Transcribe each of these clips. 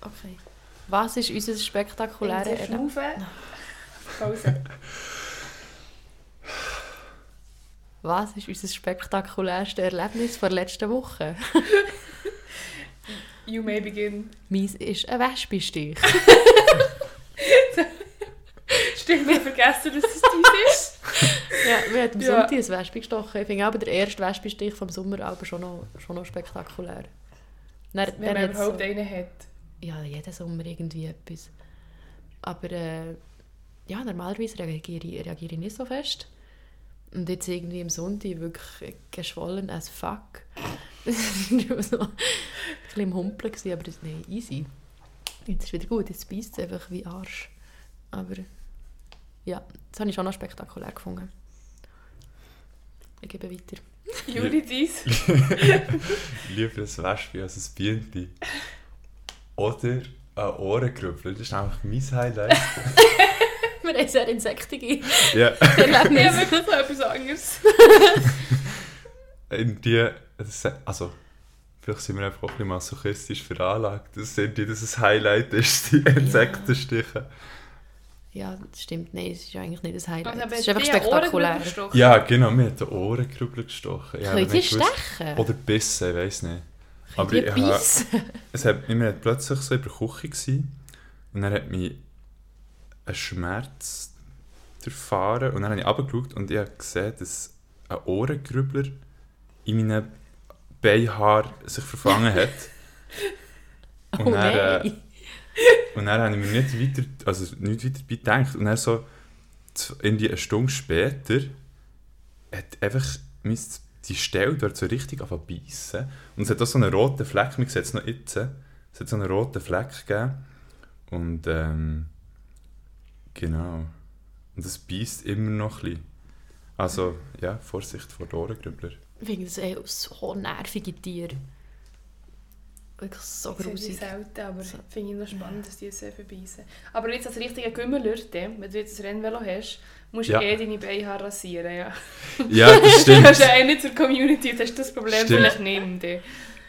Okay. Was ist unser spektakuläres Erlebnis? Pause. Was ist unser spektakulärste Erlebnis der letzten Woche? You may begin. Meins ist ein Wespenstich. Stimmt, wir vergessen, dass es dies ist. ja, wir haben am Ja. Sonntag ein Wespe gestochen. Ich finde aber der erste Wespenstich vom Sommer aber schon noch, schon noch spektakulär. Dann, Wenn man überhaupt so, einen hat. ja, jeden Sommer irgendwie etwas. Aber äh, ja, normalerweise reagiere ich, reagiere ich nicht so fest. Und jetzt irgendwie am Sonntag wirklich geschwollen as fuck. Das war so ein bisschen im Humpeln, aber das nee, easy. Jetzt ist wieder gut, jetzt beißt es einfach wie Arsch. Aber ja, das habe ich schon noch spektakulär gefunden. Ich gebe weiter. Juli, dies. Lieber ein Wespe als ein Bienchen. Oder ein Ohrengrüppel. Das ist einfach mein Highlight. Wir haben sehr insektige ja, Erlebnisse. Ja, wirklich so etwas anderes. in die... das- Also, vielleicht sind wir einfach auch ein bisschen masochistisch veranlagt. Das sind die, dass es ein Highlight ist, die Insektenstiche. Ja, das stimmt. Nein, es ist eigentlich nicht das Highlight. Also, es ist einfach spektakulär. Ja, genau, mir hat der Ohrengrüppel gestochen. Ich ihr nicht gewusst- stechen? Oder bissen, ich weiß nicht. Könnt Aber ich habe-? Es hat, wir waren plötzlich so in der Küche gewesen, und dann hat mich ein Schmerz durchfahren und dann habe ich runtergeschaut und ich habe gesehen, dass ein Ohrengrübler in meinen Beinhaaren sich verfangen hat. Oh Und dann, äh. Und dann habe ich mir nicht weiter, also nicht weiter bedenkt. Und dann so irgendwie eine Stunde später hat einfach mein, die Stelle dort so richtig angefangen beißen. Und es hat auch so einen roten Fleck, man sieht es noch jetzt. Es hat so einen roten Fleck gegeben. Und ähm, genau. Und es beißt immer noch ein bisschen. Also, ja, Vorsicht vor Ohrengrübler. Das eh so nervige Tiere. Wirklich so grusig. selten, aber So. finde ich noch spannend, dass die jetzt verbeissen. Aber jetzt als richtiger Gümmeler, wenn du jetzt ein Rennvelo hast, musst du Ja. eh deine Beine rasieren. Ja. Ja, das Du stimmt. gehörst ja eh nicht zur Community, das ist das Problem Stimmt. vielleicht nicht dir.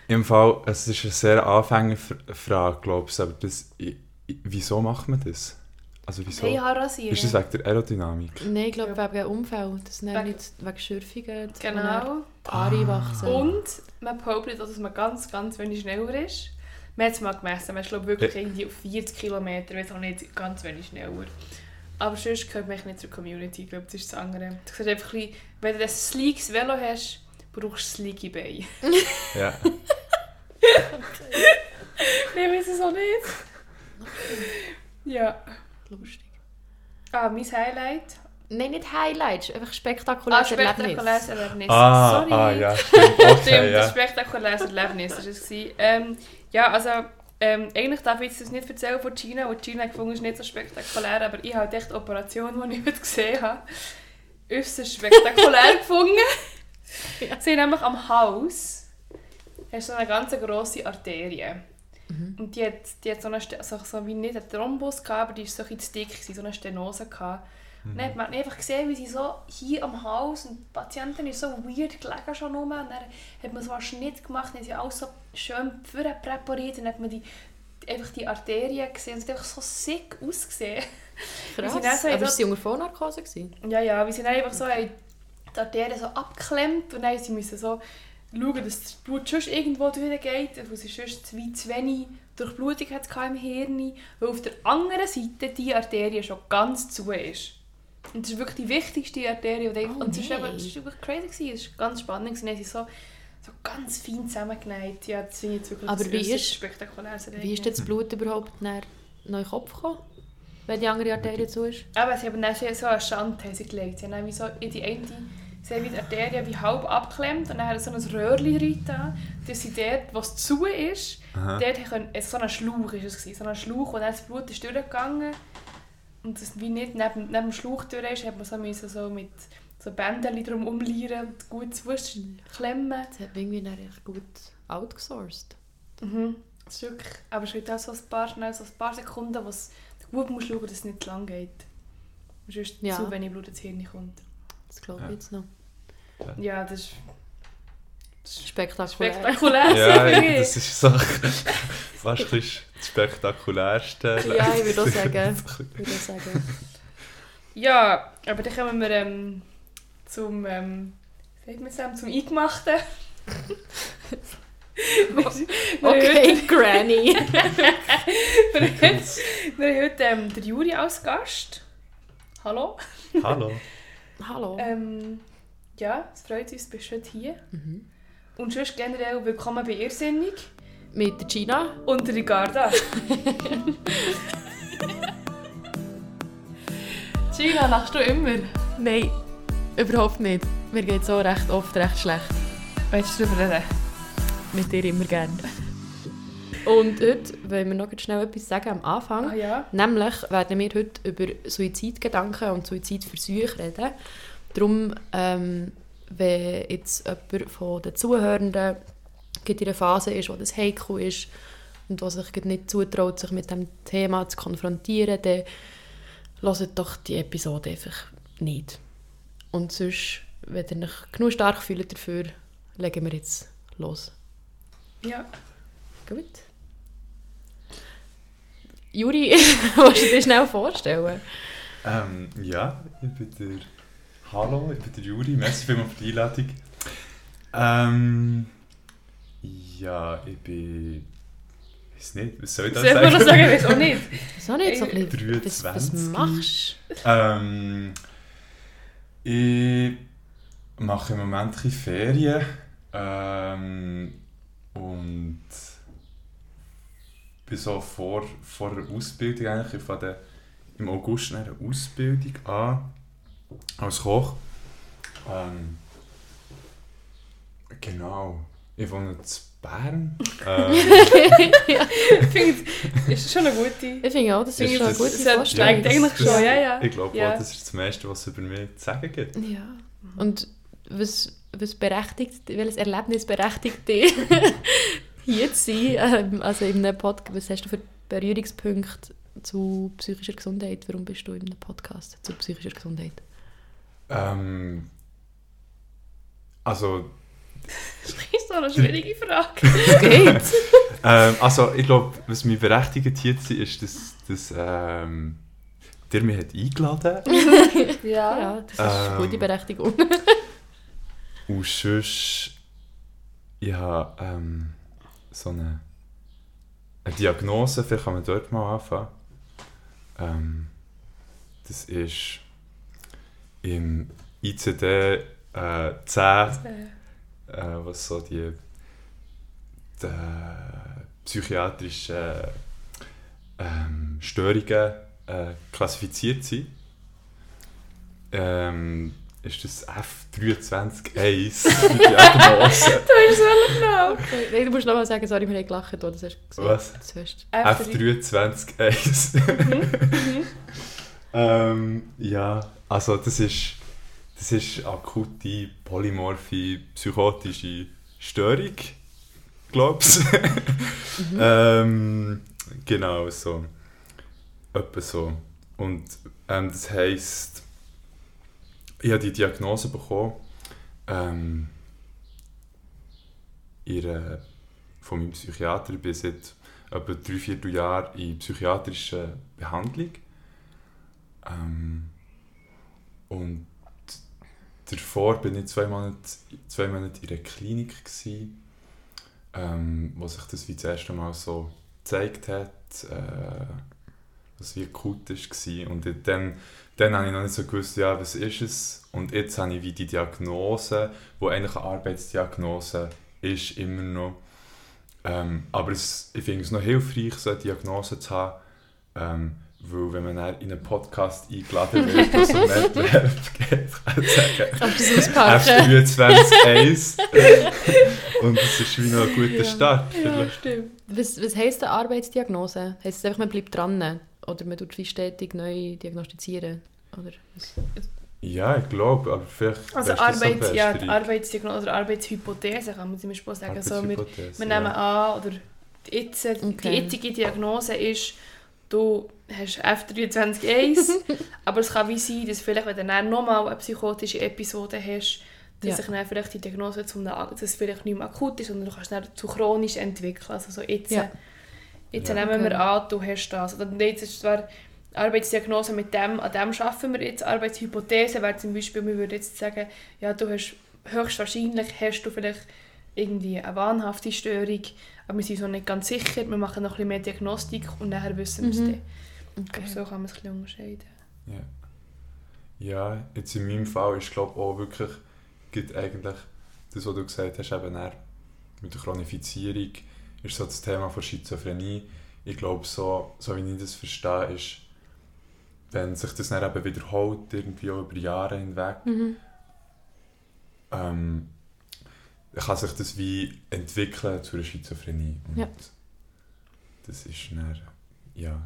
Im Fall, es ist eine sehr Anfängerfrage, glaube ich, aber das, wieso macht man das? Also wieso? Beine rasieren. Ist das wegen der Aerodynamik? Nein, ich glaube Ja. wegen Unfall. Das sind Wegen- nicht wegen Schürfungen. Genau. Die Haare wachsen. Und man behauptet auch, dass man ganz, ganz wenig schneller ist. Man hat es mal gemessen, man ist glaube wirklich irgendwie auf 40 Kilometer, weiß auch nicht ganz wenig schneller. Aber sonst gehört man nicht zur Community, ich glaube, das ist das andere. Du siehst einfach ein bisschen, wenn du ein sleekes Velo hast, brauchst du sleeke Beine. Ja. ich weiß es auch nicht. Ja. Lustig. Ah, mein Highlight. Nein, nicht Highlights, einfach Ah, spektakuläres spektakuläres Erlebnis. Erlebnis. Ah, Sorry. ah, ja, stimmt. Okay, Stimmt, ja. spektakuläres Erlebnis war es. gewesen. Ähm, ja, also ähm, eigentlich darf ich jetzt das nicht erzählen von China, weil China gefunden ist nicht so spektakulär, aber ich habe echt die Operation, die ich heute gesehen habe, äußerst spektakulär gefunden. Ja. Sie haben nämlich am Hals hast so eine ganz grosse Arterie. Mhm. Und die hat, die hat so, eine, so, so wie nicht einen Thrombus gehabt, aber die war so ein bisschen zu dick, so eine Stenose gehabt. Und dann hat man einfach gesehen, wie sie so hier am Hals und die Patientin ist so weird gelegen schon rum. Und dann hat man so einen Schnitt gemacht, dann haben sie alles so schön präpariert und dann hat man die, einfach die Arterien gesehen und es hat einfach so sick ausgesehen. Krass. Auch so Aber so- sie unter Vollnarkose? Ja, ja, wie sie dann einfach so die Arterien so abgeklemmt und dann sie müssen so schauen, dass das Blut schon irgendwo durchgeht, weil sie sonst zu, zu wenig Durchblutung hat im Hirn, weil auf der anderen Seite die Arterie schon ganz zu ist. Und das ist wirklich die wichtigste Arterie. Die Oh, und es war wirklich crazy. Es war ganz spannend. Dann haben sie so, so ganz fein zusammengenäht. Ja, das finde ich wirklich Aber wie ist- spektakuläres Wie ist das Blut überhaupt nach den Kopf gekommen? Wenn die andere Arterie zu ist? Aber sie haben dann so so eine Schand gelegt. Sie haben so in die eine sie haben wie die Arterie wie halb abgeklemmt und dann haben sie so ein Röhrchen rein, dass sie dort, wo es zu ist, Aha. dort können, so ein Schlauch ist es gewesen, so ein Schlauch, und dann das Blut ist durchgegangen und das wie nicht neben, neben dem Schlauch durch ist, hat man so, müssen so mit so Bändchen drum umlieren und gut zwischen Mhm. klemmen. Das hat irgendwie dann echt gut outgesourced. Mhm. Das ist wirklich, aber es gibt auch so ein paar, schnell so ein paar Sekunden, wo es gut muss schauen, dass es nicht zu lang geht. Sonst Ja. zu wenig Blut ins Hirn kommt. Das glaube ich Ja. jetzt noch. Ja, das ist, das ist Spektakulär. spektakulär. Ja, das ist so, fast das spektakulärste. Ja, ich würde auch sagen. Ich würde auch sagen. Ja, aber dann kommen wir ähm, zum, ähm, wie sagt man es, dem? zum Eingemachten. Okay, Granny. heute- Wir haben heute, wir haben heute ähm, den Juri als Gast. Hallo. Hallo. Hallo. Ähm, ja, es freut uns, bist du heute hier. Mhm. Und sonst generell willkommen bei Irrsinnig Mit Gina. und Ricarda. Gina, lachst du immer? Nein, überhaupt nicht. Mir geht so recht oft recht schlecht. Willst du darüber reden? Mit dir immer gerne. Und heute wollen wir noch ganz schnell etwas sagen am Anfang. Ah ja? Nämlich werden wir heute über Suizidgedanken und Suizidversuche reden. Darum, ähm, wenn jetzt jemand von den Zuhörenden in einer Phase ist, wo das heikel ist und was sich nicht zutraut, sich mit dem Thema zu konfrontieren, dann hört doch die Episode einfach nicht. Und sonst, wenn ihr euch genug stark fühlt dafür, legen wir jetzt los. Ja. Gut. Juri, willst du dir schnell vorstellen? Ähm, ja, ich bin der... Hallo, ich bin der Juri. Merci vielmals für die Einladung. Ähm... Ja, ich bin... Ich weiß nicht, was soll ich da Soll ich sagen? sagen, ich weiß auch nicht. So nicht so ein bisschen. Was, 23. was machst Ähm, ich mache im Moment ein Ferien ähm, und bin so vor, vor der Ausbildung eigentlich. Ich fange im August eine Ausbildung an als Koch. Ähm, genau. Ich wohne in Bern. Ähm, Ich finde, ist schon eine gute. Ich finde auch, das ist Ist schon eine das- gute Das Vorstellung. steigt eigentlich das- schon, ja, ja. ich glaube ja. auch, das ist das meiste, was es über mich zu sagen gibt. Ja. Und was, was berechtigt, welches Erlebnis berechtigt dich, hier zu sein? Ähm, also in einem Podcast, was hast du für Berührungspunkte zu psychischer Gesundheit? Warum bist du in einem Podcast zu psychischer Gesundheit? Ähm, also, Das ist eine schwierige Frage. Es geht. ähm, also ich glaube, was mich berechtigt hier ist, dass, dass ähm, der mich hat eingeladen Ja. ja, das ist eine Ähm. gute Berechtigung. Und sonst, ich habe ähm, so eine, eine Diagnose, vielleicht kann man dort mal anfangen. Ähm, das ist im ICD äh, 10 Äh, äh, was so die, die psychiatrischen ähm, Störungen äh, klassifiziert sind, ähm, ist das F23.1 die Diagnose. Du hast so genau. Okay. Nein, du musst nochmal sagen, sorry, wir haben gelacht, oder? Das hast du gesagt. Was? Das hast F23.1. Mhm. ähm, ja, also das ist, das ist akute polymorphe psychotische Störung, glaubst Mhm. ähm, Genau, so. Etwa so. Und ähm, das heisst, ich habe die Diagnose bekommen ähm, ihre, von meinem Psychiater. Ich bin seit etwa drei, vier Jahren in psychiatrischer Behandlung. Ähm, und davor bin ich zwei Monate, zwei Monate in einer Klinik, gewesen, ähm, wo sich das wie das erste Mal so gezeigt hat, äh, was wie akut war. Und dann, dann habe ich noch nicht so gewusst, ja, was ist es. Und jetzt habe ich wie die Diagnose, die eigentlich eine Arbeitsdiagnose ist, immer noch. Ähm, aber es, ich finde es noch hilfreich, so eine Diagnose zu haben, ähm, weil wenn man dann in einen Podcast eingeladen wird, was um Netzwerk geht, kann ich sagen, du das auspacken? F23.1 und das ist wie noch ein guter Ja. Start. Ja, stimmt. Was, was heisst eine Arbeitsdiagnose? Heisst es einfach, man bleibt dran? Oder man tut wie stetig neu diagnostizieren? Oder was? Ja, ich glaube, aber vielleicht Also Arbeits, ja, die Arbeitsdiagnose oder Arbeitshypothese kann man zum Beispiel sagen. So, wir, wir ja. nehmen an, oder die, jetzt, die Okay. jetzige Diagnose ist, du hast F23.1, aber es kann wie sein, dass vielleicht, wenn du dann nochmal eine psychotische Episode hast, dass Ja. sich dann vielleicht die Diagnose zum, dass es vielleicht nicht mehr akut ist, sondern du kannst dann zu chronisch entwickeln. Also so jetzt Ja. Jetzt Ja. nehmen wir Okay. an, du hast das. Oder jetzt ist zwar Arbeitsdiagnose mit dem, an dem arbeiten wir jetzt. Arbeitshypothese wäre zum Beispiel, wir würden jetzt sagen, ja, du hast höchstwahrscheinlich hast du vielleicht irgendwie eine wahnhafte Störung, aber wir sind so nicht ganz sicher. Wir machen noch ein bisschen mehr Diagnostik und nachher wissen wir es Mhm. dann. Ich glaube, so kann man es ein bisschen unterscheiden. Ja. Ja, jetzt in meinem Fall ist glaube auch wirklich gibt eigentlich das, was du gesagt hast, eben eher mit der Chronifizierung ist so das Thema von Schizophrenie. Ich glaube, so, so wie ich das verstehe, ist, wenn sich das dann eben wiederholt, irgendwie auch über Jahre hinweg, Mhm. ähm, kann sich das wie entwickeln zu einer Schizophrenie. Und Ja. das ist dann, ja,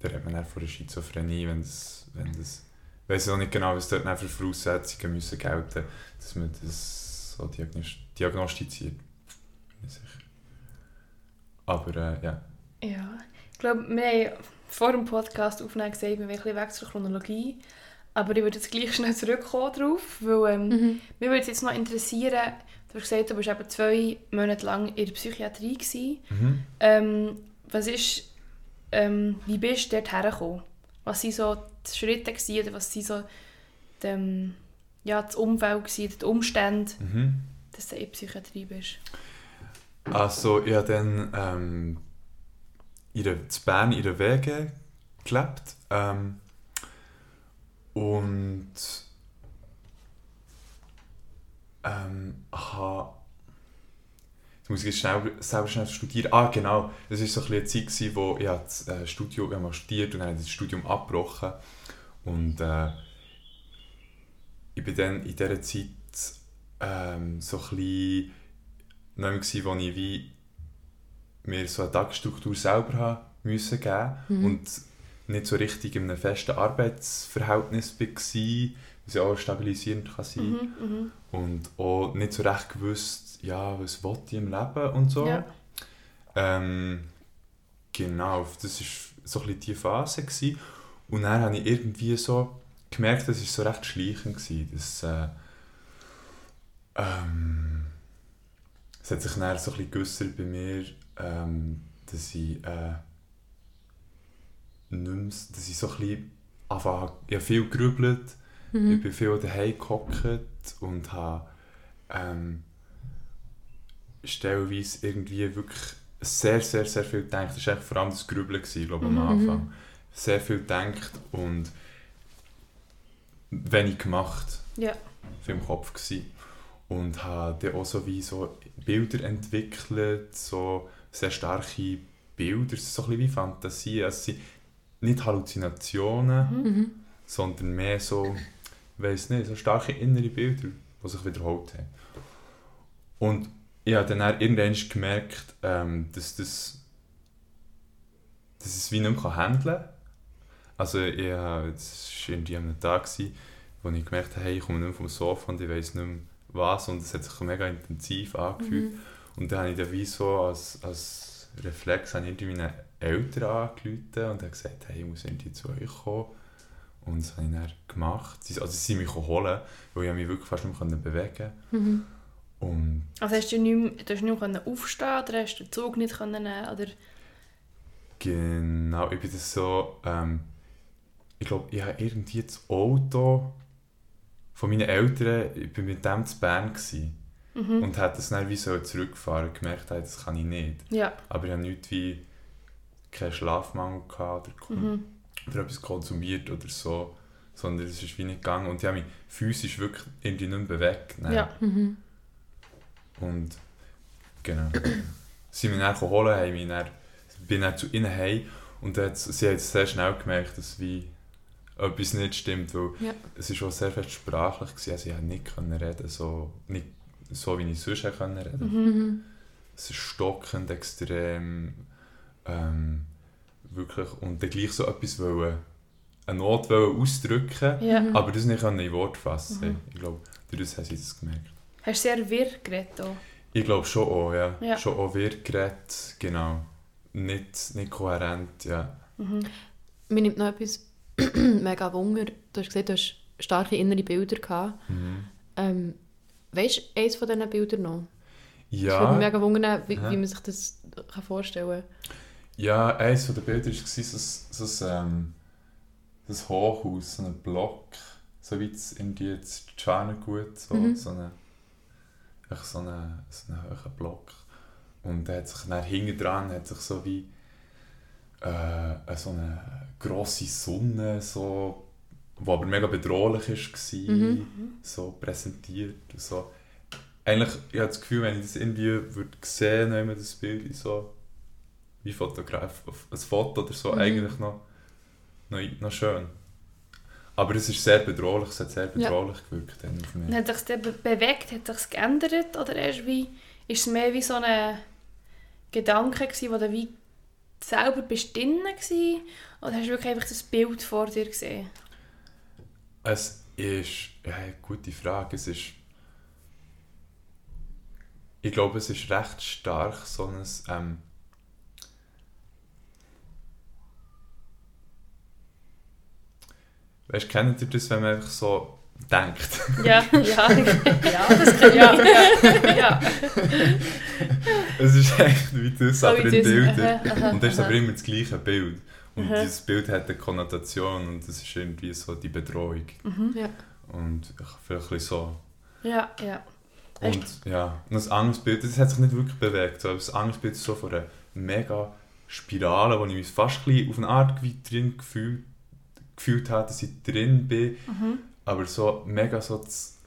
da redet man dann von einer Schizophrenie, wenn das, wenn das, ich weiss auch nicht genau, was dort für Voraussetzungen müssen gelten, dass man das so diagnos diagnostiziert. Bin ich sicher. Aber äh, ja. Ja, ich glaube, wir haben vor dem Podcast aufnehmen gesagt, wir wollen ein bisschen weg zur Chronologie. Aber ich würde jetzt gleich schnell zurückkommen darauf, weil ähm, Mhm. Mich würde jetzt noch interessieren, du hast gesagt, du warst eben zwei Monate lang in der Psychiatrie. Gewesen. Mhm. Ähm, was ist, ähm, wie bist du dort hergekommen? Was waren so die Schritte gewesen, oder was waren so die, ähm, ja, das Umfeld, gewesen, die Umstände, Mhm. dass du in Psychiatrie bist? Also, ich habe dann ähm, in der, in Bern in der Wege gelebt. Ähm, und ähm, habe Jetzt muss ich jetzt schnell, selber schnell studieren. Ah, genau. Das war so ein eine Zeit, gewesen, wo ich das äh, Studium ich habe mal studiert und dann das Studium abgebrochen. Und äh, ich bin dann in dieser Zeit ähm, so ein bisschen wo ich wie mir so eine Tagesstruktur selber habe müssen geben Mhm. und nicht so richtig in einem festen Arbeitsverhältnis war, was ja auch stabilisierend kann sein Mhm, mhm. und auch nicht so recht gewusst, ja, was will ich im Leben und so. Ja. Ähm, genau, das war so ein die Phase. Gewesen. Und dann habe ich irgendwie so gemerkt, das war so recht schleichend. Gewesen, dass, äh, ähm, es hat sich dann so ein bisschen bei mir, ähm, dass ich äh, nicht mehr, dass ich so ein bisschen anfange, ich habe viel gerübelt, ich Mhm. bin viel daheim gehockt und habe ähm, stellenweise irgendwie wirklich sehr, sehr, sehr viel gedacht. Das war vor allem das Grübeln, glaube ich, am Mhm. Anfang. Sehr viel gedacht und wenig gemacht. Ja. Viel im Kopf gewesen. Und habe dann auch so wie so Bilder entwickelt, so sehr starke Bilder, so ein bisschen wie Fantasie. Es sind nicht Halluzinationen, Mhm. Mhm. sondern mehr so, weiß nicht, so starke innere Bilder, die sich wiederholt haben. Und ich habe dann irgendwann gemerkt, ähm, dass, das, dass es wie nicht mehr handeln kann. Also ich, das war irgendwie an einem Tag, gewesen, wo ich gemerkt habe, hey, ich komme nicht mehr vom Sofa und ich weiß nicht mehr was und es hat sich mega intensiv angefühlt. Mhm. Und dann habe ich dann wie so als, als Reflex habe ich irgendwie meine Eltern angerufen und habe gesagt, hey, ich muss irgendwie zu euch kommen. Und das habe ich dann gemacht. Sie, also sie sind mich holen, weil ich mich wirklich fast nicht mehr bewegen Mhm. Und Also hast du nicht mehr, du hast nicht mehr aufstehen oder hast du den Zug nicht können nehmen oder genau, ich bin das so, ähm, ich glaube, ich habe irgendwie das Auto von meinen Eltern, ich bin mit dem zu Bern gewesen. mhm. und habe das dann wie so zurückgefahren und gemerkt, hey, das kann ich nicht. ja Aber ich habe nicht wie keinen Schlafmangel gehabt oder mhm. oder etwas konsumiert oder so, sondern es ist wie nicht gegangen und ich habe mich physisch wirklich irgendwie nicht mehr bewegt. Ja Mhm. Und genau. sie mich dann holen, haben mich dann, bin dann zu ihnen heim und dann hat, sie hat sehr schnell gemerkt, dass wie etwas nicht stimmt, weil Ja. es ist auch sehr fest sprachlich gewesen, also ich konnte nicht können reden, so, nicht so wie ich sonst können reden Mhm. Mhm. es ist stockend extrem ähm, wirklich und dann gleich so etwas wollen, eine Not wollen ausdrücken, ja. Aber das nicht in Wort fassen. Mhm. Ich glaube, durch das haben sie das gemerkt. Hast du sehr wirr geredet auch? Ich glaube schon auch, ja. Ja. Schon auch wird geredet, genau. Nicht, nicht kohärent, ja. Mhm. Mir nimmt noch etwas mega Wunder. Du hast gesagt, du hast starke innere Bilder gehabt. Mhm. Ähm, weißt du eines von diesen Bildern noch? Es würde mich Ja, mega wundern, wie, Ja. wie man sich das kann vorstellen Ja, eines der Bilder war so, so, so ein, ähm, Hochhaus, so ein Block, so wie es in die Schwanergut, so, Mhm. so eine, echt so eine, so einen hohen Block. Und der hat sich dann hinten dran hat sich so wie äh, so eine grosse Sonne, so, die aber mega bedrohlich war, Mhm. so präsentiert. und So. Eigentlich, ich habe das Gefühl, wenn ich das irgendwie würde sehen würde, das Bild so wie Fotograf, ein Foto oder so, Mhm. eigentlich noch, noch, noch schön. Aber es ist sehr bedrohlich, es hat sehr Ja. bedrohlich gewirkt dann auf mich. Hat sich be bewegt, hat sich geändert oder erst wie, ist es mehr wie so ein Gedanke gewesen, wo du wie selber bist drin gewesen, oder hast du wirklich einfach das Bild vor dir gesehen? Es ist, ja, eine gute Frage, es ist, ich glaube, es ist recht stark so ein, ähm, weißt du, kennt ihr das, wenn man einfach so denkt? Ja, ja, Ja, das kann ja, ja, ja. es ist echt wie das, So aber wie in Bildern. Und das ist aber immer das gleiche Bild. Und Aha. dieses Bild hat eine Konnotation und das ist irgendwie so die Bedrohung. Ja. Und vielleicht ein bisschen so. Ja, ja. Und ja, und das anderes Bild, das hat sich nicht wirklich bewegt. So, aber das andere Bild ist so von einer mega Spirale, wo ich mich fast ein bisschen auf eine Art wie drin gefühlt, gefühlt habe, dass ich drin bin. Mhm. Aber so mega so das,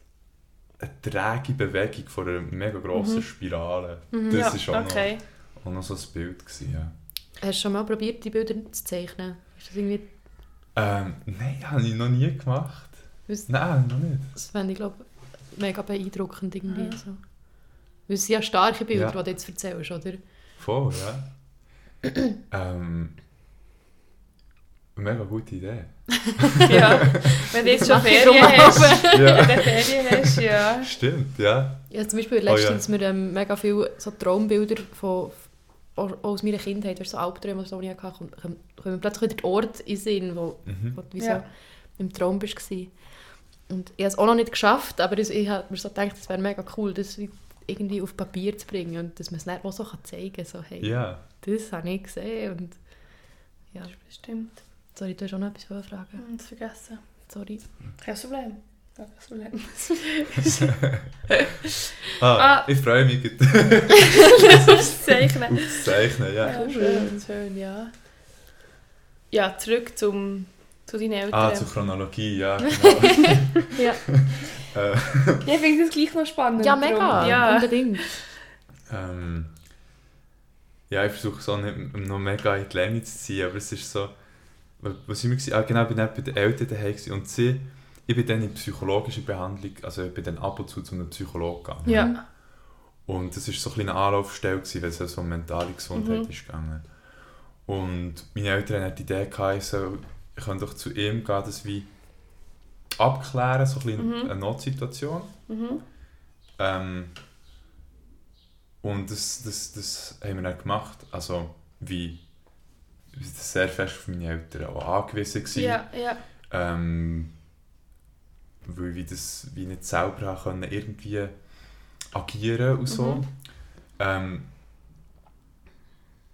eine träge Bewegung von einer mega grossen Mhm. Spirale. Mhm. Das ja, ist auch, okay. noch, auch noch so ein Bild. Gewesen, ja. Hast du schon mal probiert, die Bilder zu zeichnen? Ist das irgendwie... ähm, nein, habe ich noch nie gemacht. Was- Nein, noch nicht. Das fände ich, glaube mega beeindruckend irgendwie. Mhm. So. Weil es sind ja starke Bilder, Ja. die du jetzt erzählst, oder? Voll, ja. ähm, mega gute Idee. Ja, wenn du jetzt schon Ferien hast, Ja, du Ferien hast, ja. stimmt, ja. Ja, zum Beispiel Oh ja. letztens mir ähm, mega viele so Traumbilder von, aus meiner Kindheit, weißt, so Albträume, die ich hatte, kommen, kommen plötzlich wieder die Orte in den Sinn, wo, Mhm. wo du wie Ja. so im Traum warst. Und ich habe es auch noch nicht geschafft, aber ich, ich habe mir so gedacht, es wäre mega cool, das wie irgendwie auf Papier zu bringen und dass man es dann auch so kann zeigen kann. So, hey, Ja. das habe ich gesehen und ja, Stimmt. Sorry, du hast auch noch etwas fragen fragen. Hm, vergessen. Sorry. Kein Problem. Ja, Kein Problem. Ah, Ah. ich freue mich Das Zeichnen. auf das Zeichnen, ja. Ja, schön, schön, ja. Ja, zurück zum, zu deinen Eltern. Ah, zur Chronologie, ja, genau. Ja, äh, Ja, ich finde das gleich noch spannend. ja mega, darum. Ja. unbedingt. ähm, ja, ich versuche so nicht noch mega in die Länge zu ziehen, aber es ist so, was wir gewesen? Ah, genau, ich bin dann bei den Eltern daheim und sie, ich bin dann in psychologische Behandlung, also ich bin dann ab und zu zu einem Psychologen gegangen. Ja. Und das war so ein eine Anlaufstelle, gewesen, weil es also um mentale Gesundheit Mhm. ist gegangen. Und meine Eltern hatten die Idee, gehabt, ich, soll, ich kann doch zu ihm gehen, das wie abklären, so ein bisschen Mhm. eine Notsituation. Mhm. Ähm, und das, das, das haben wir dann gemacht. Also, wie sehr fest auf meine Eltern auch angewiesen gewesen. Ja, ja. Ähm, weil ich das wie nicht selber können, irgendwie agieren und so. Mhm. Ähm,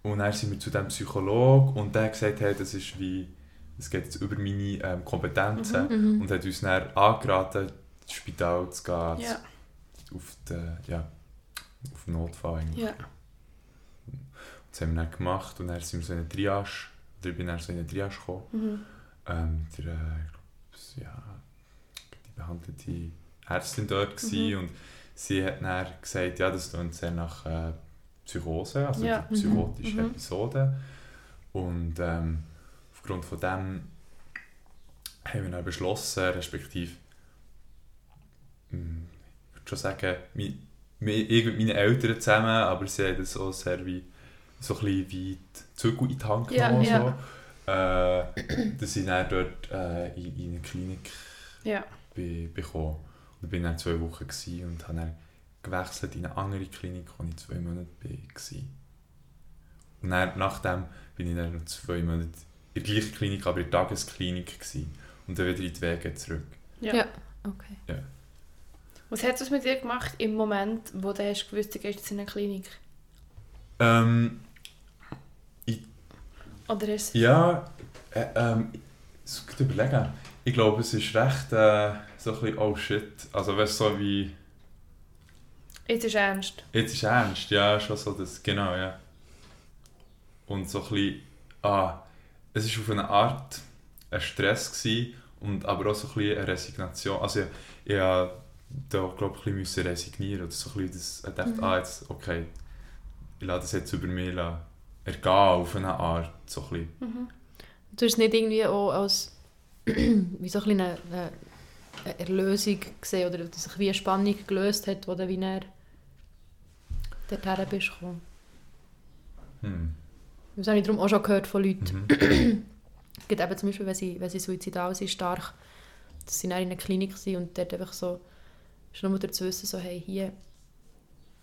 und dann sind wir zu dem Psychologen und der hat gesagt, hey, das ist wie, es geht jetzt über meine ähm, Kompetenzen Mhm. und hat uns dann angeraten, ins Spital zu gehen, Ja, auf den, ja, auf den Notfall eigentlich. ja. Das haben wir dann gemacht und dann sind wir so in eine Triage, oder ich bin dann so in eine Triage gekommen. Mhm. Ähm, der, äh, ja, die behandelte Ärztin dort Mhm. und sie hat dann gesagt, ja, das klingt sehr nach äh, Psychose, also Ja. psychotische Mhm. Episode. Und ähm, aufgrund von dem haben wir dann beschlossen, respektive, hm, ich würde schon sagen, mit meinen Eltern zusammen, aber sie haben das auch sehr wie, so ein bisschen wie die Zügel in die Hand Ja, genommen. ja. So. Äh, dass ich dann dort äh, in, in eine Klinik Ja. be bekommen. Und da bin ich dann zwei Wochen gewesen und habe dann gewechselt in eine andere Klinik, wo ich zwei Monate war. Und dann, nachdem bin ich dann noch zwei Monate in der gleichen Klinik, aber in der Tagesklinik gewesen. Und dann wieder in die Wege zurück. Ja. Ja. Okay. Was hat es mit dir gemacht im Moment, wo du hast gewusst, du gehst in eine Klinik? Ähm, Oder ist Ja, äh, ähm, ich muss überlegen. Ich glaube, es ist recht äh, so ein bisschen, oh shit. Also weißt du, so wie, Jetzt ist ernst. jetzt ist ernst, ja, schon so das, genau, ja. Und so ein bisschen, ah, es war auf eine Art ein Stress gewesen, und aber auch so ein bisschen eine Resignation. Also ich, ich da, glaube ich, ein bisschen resignieren oder so ein bisschen das, ich dachte, Mhm. ah, jetzt, okay, ich lasse das jetzt über mich lassen, ergehen auf eine Art, so ein. Mhm. Du hast es nicht irgendwie auch als wie so ein eine, eine Erlösung gesehen oder dass sich wie eine Spannung gelöst hat, wo du wie näher dorthin bist gekommen. Hm. Das habe ich darum auch schon gehört von Leuten. Mhm. Gerade eben zum Beispiel, wenn sie, wenn sie suizidal sind, stark, dass sie in einer Klinik sind und dort einfach so, ist nur dazu wissen, so, hey, hier,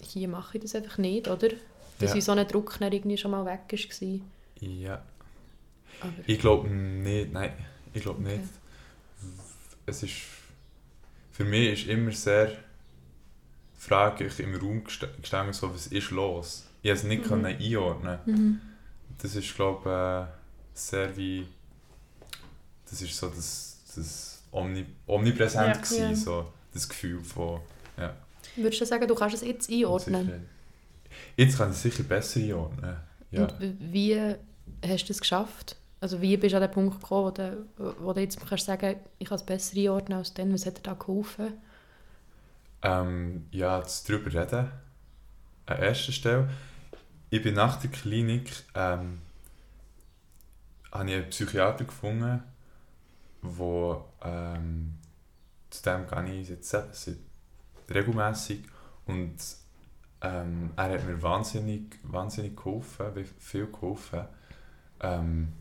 hier mache ich das einfach nicht, oder? Dass Ja. so ein Druck dann irgendwie schon mal weg war. Ja. Aber, Ich glaube nicht, nein, ich glaube Okay. nicht. Es ist, für mich ist immer sehr fraglich im Raum gesta- gestanden, so, was ist los? Ich konnte es nicht Mhm. einordnen. mhm. Das ist, glaube ich, sehr wie, das ist so das, das Omni, omnipräsent Ja, gewesen, ja. so das Gefühl von Würdest du sagen, du kannst es jetzt einordnen? Jetzt kann ich sicher besser einordnen. Ja. Und wie hast du es geschafft? Also wie bist du an den Punkt gekommen, wo du, wo du jetzt kannst sagen ich kann es besser einordnen als dann? Was hat dir da geholfen? Ähm, ja, jetzt darüber reden. An erster Stelle. Ich bin nach der Klinik, ähm, habe ich einen Psychiater gefunden, wo ähm, zu dem gehe ich jetzt regelmässig und ähm, er hat mir wahnsinnig, wahnsinnig geholfen, viel geholfen. Ähm,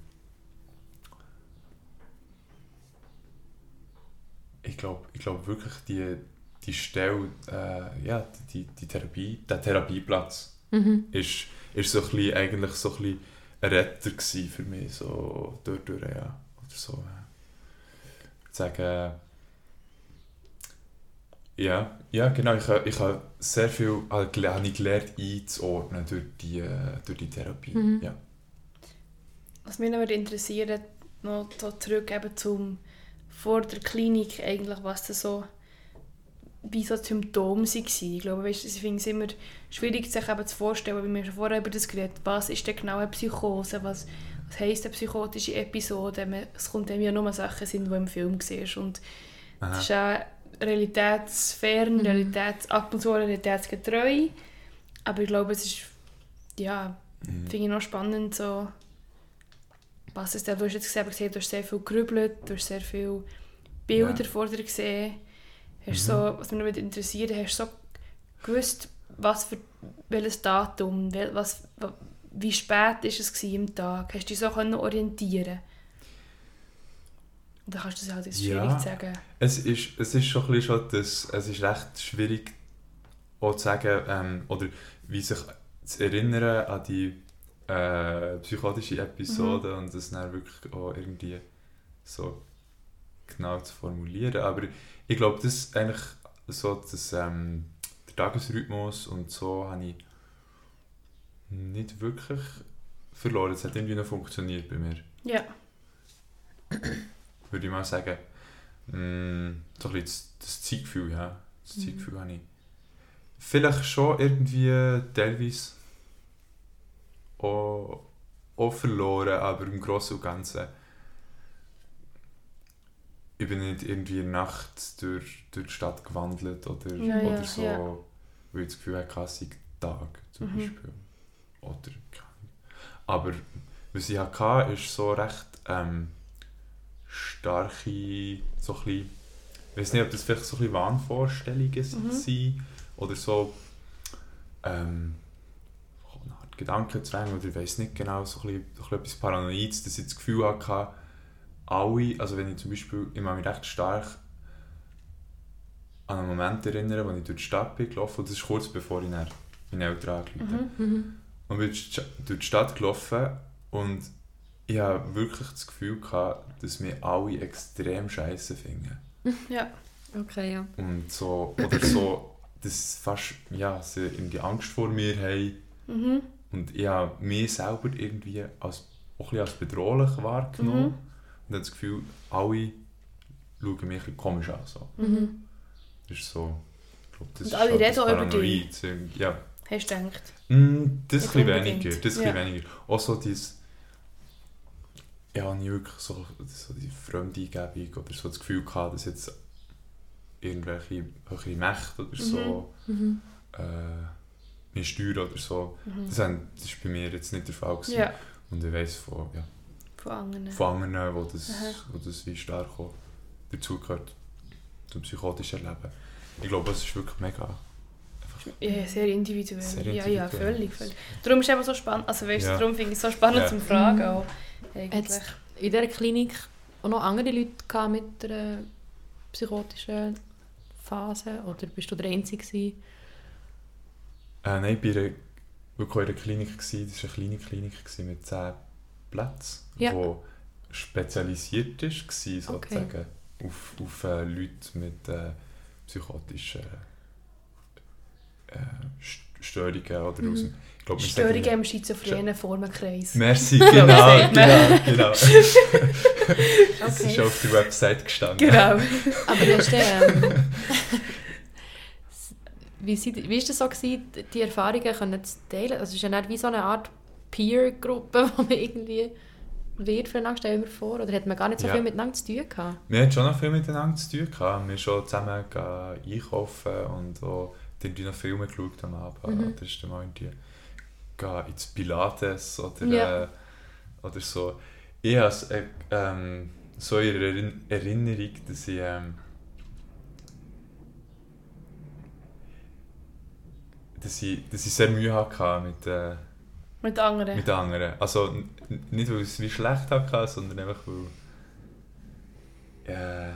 ich glaube ich glaub wirklich, die, die Stelle, äh, ja, die, die, Therapie, der Therapieplatz Mhm. ist, ist so ein bisschen, eigentlich so ein, bisschen ein Retter für mich, so durch, durch ja, oder so. Ich würde sagen, ja, ja genau, ich, habe- ich habe sehr viel habe gele- habe ich gelernt einzuordnen durch die, äh, durch die Therapie, Mhm. ja. Was mich noch würde interessieren, noch so zurück eben zum vor der Klinik eigentlich, was das so wie so die Symptome waren. Ich glaube, weißt, ich finde es immer schwierig, sich eben zu vorstellen, wie wir schon vorher über das geredet was ist denn genau eine Psychose, was, was heisst eine psychotische Episode. Es kommt eben ja nur Sachen sind, die im Film siehst. Und Aha. es ist auch realitätsfern, Mhm. realitäts, ab und zu realitätsgetreu. Aber ich glaube, es ist, ja, Mhm. finde ich noch spannend, so, was es da, du hast jetzt gesehen, du hast sehr viel gerübelt, du hast sehr viele Bilder Ja. vor dir gesehen. Hast Mhm. so, was mich noch interessiert, hast du so gewusst, was für, welches Datum, wel, was, wa- wie spät ist es am Tag? Hast du dich so können orientieren Und dann kannst du es halt schwierig Ja. sagen. Es ist, es ist schon ein bisschen schon das, es ist recht schwierig auch zu sagen, ähm, oder wie sich zu erinnern an die äh, psychotische Episode und das dann wirklich auch irgendwie so genau zu formulieren. Aber ich glaube, das ist eigentlich so, dass ähm, der Tagesrhythmus und so habe ich nicht wirklich verloren. Es hat irgendwie noch funktioniert bei mir Ja. würde ich mal sagen. Mm, so ein bisschen das, das Zeitgefühl, ja. Das Mhm. Zeitgefühl habe ich vielleicht schon irgendwie teilweise auch, auch verloren, aber im Großen und Ganzen ich bin nicht irgendwie in der Nacht durch, durch die Stadt gewandelt oder, Ja, ja, oder so, ja. weil ich das Gefühl hatte, es sei Tag zum Mhm. Beispiel. Oder, keine Ahnung. aber was ich hatte, ist so recht ähm, starke, so ein bisschen, ich weiß nicht, ob das vielleicht so ein bisschen Wahnvorstellungen Mhm. sind oder so ähm, eine Art Gedankenzwang oder ich weiß nicht genau, so ein bisschen, so ein bisschen etwas Paranoides, dass ich das Gefühl hatte, alle, also wenn ich zum Beispiel, ich mich recht stark an einen Moment erinnern, wo ich durch die Stadt bin gelaufen und das ist kurz bevor ich meine Eltern angerufen habe. Mhm. Mhm. Und bin durch die Stadt gelaufen und ich habe wirklich das Gefühl gehabt, dass wir alle extrem scheiße finden. Ja. Okay, ja. Und so, oder so, dass fast, ja, sie irgendwie Angst vor mir haben. Mhm. Und ich habe mich selber irgendwie als auch ein bisschen als bedrohlich wahrgenommen. Mhm. Und habe das Gefühl, alle schauen mich ein komisch an. So. Mhm. Das ist so, ich glaube, das Und ist alle reden auch über Paranoid. Ja, Hast du gedacht? Mm, das Nicht ein bisschen unbedingt. weniger. Das Ja. weniger. Auch so dieses. Ja, nie wirklich so, so die fremde Eingebung oder so das Gefühl gehabt, dass jetzt irgendwelche höhere Mächte oder so Mhm. äh, mich steuern oder so. Mhm. Das, haben, das ist bei mir jetzt nicht der Fall. Gewesen. Ja, Und ich weiss von, ja, von anderen. von anderen, wo das, Aha. wo das wie stark auch dazugehört zum psychotischen Erleben. Ich glaube, es ist wirklich mega. Ja, sehr individuell. Sehr Ja, ja, individuell. völlig, völlig. Darum ist es eben so spannend, also weißt, du, Ja. darum finde ich es so spannend Ja. zum Fragen Mhm. auch. Eigentlich. In dieser Klinik auch noch andere Leute mit einer psychotischen Phase? Oder bist du der Einzige? gewesen? Äh, nein, ich war wirklich in einer Klinik. Gewesen. Das war eine kleine Klinik mit 10 Plätzen, Ja. die spezialisiert war, sozusagen, auf, auf äh, Leute mit äh, psychotischen äh, St- Störungen. Oder Mhm. aus dem, glaub, Störungen im schizophrenen Formenkreis. Merci, genau, genau, genau. Das ist Okay. auf der Website gestanden. Genau. Aber hast du, ähm, wie, sie, wie ist das so gewesen, die Erfahrungen können zu teilen? Also es ist ja nicht wie so eine Art Peer-Gruppe, wo man irgendwie wird füreinander, stellen wir vor. Oder hat man gar nicht so Ja. viel miteinander zu tun gehabt? Wir hatten schon noch viel miteinander zu tun. Gehabt. Wir sind schon zusammen einkaufen und auch irgendwie noch Filme geschaut am Abend. Mhm. Oder ist dann mal gehen ins Pilates oder, Ja. äh, oder so. Ich habe es, äh, ähm, so in Erin- Erinnerung, dass ich ähm, dass ich, dass ich sehr Mühe hatte mit, äh, Mit anderen. mit anderen. Also nicht, weil ich es wie schlecht hatte, sondern einfach, weil. Äh,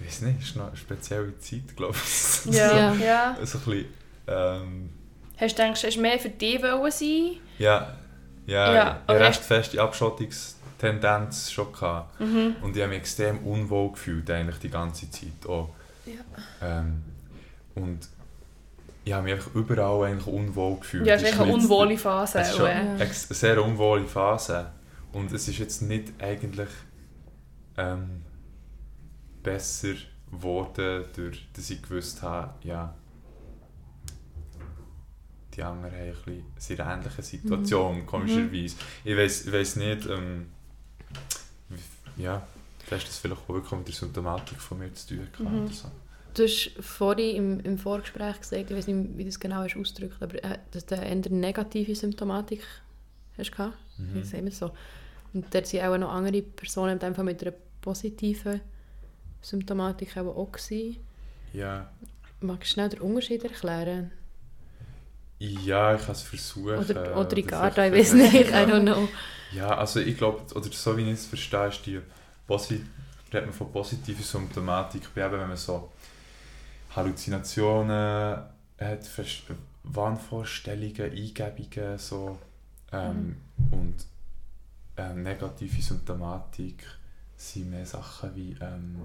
ich weiß nicht, es ist noch eine spezielle Zeit, glaube ich. ja. Ja. so ein bisschen. Ähm, Hast du gedacht, hast du mehr für dich wollen sein? ja, ja, Ja, aber recht feste Abschottungstendenz schon. Gehabt. Mhm. Und ich habe mich extrem unwohl gefühlt, eigentlich die ganze Zeit. Auch. Ja. Ähm, und ich habe mich einfach überall eigentlich unwohl gefühlt. Ja, es ist eine unwohle Phase. Es ist schon. Ja. eine sehr unwohle Phase. Und es ist jetzt nicht eigentlich ähm, besser geworden, durch dass ich gewusst habe, ja, die anderen haben ein bisschen, einer ähnlichen Situation, komischerweise. Ich weiß ich weiss nicht, ähm, ja, vielleicht ist das vielleicht auch wirklich mit der Symptomatik von mir zu tun gehabt Mhm. so. Du hast vorhin im, im Vorgespräch gesagt, ich weiß nicht, wie du das genau hast ausgedrückt, aber äh, dass du eine negative Symptomatik hast gehabt. Mhm. Das sehen wir so. Und dort sind auch noch andere Personen in dem Fall mit einer positiven Symptomatik auch, auch gewesen. Ja, Magst du schnell den Unterschied erklären? Ja, ich kann es versuchen. Oder, oder Ricarda, ich weiß nicht, I don't know. Ja, also ich glaube, oder so wie ich es verstehe, ist die redet man von positiver Symptomatik, eben, wenn man so Halluzinationen hat, Wahnvorstellungen, Eingebungen so, ähm, und ähm, negative Symptomatik sind mehr Sachen wie ähm,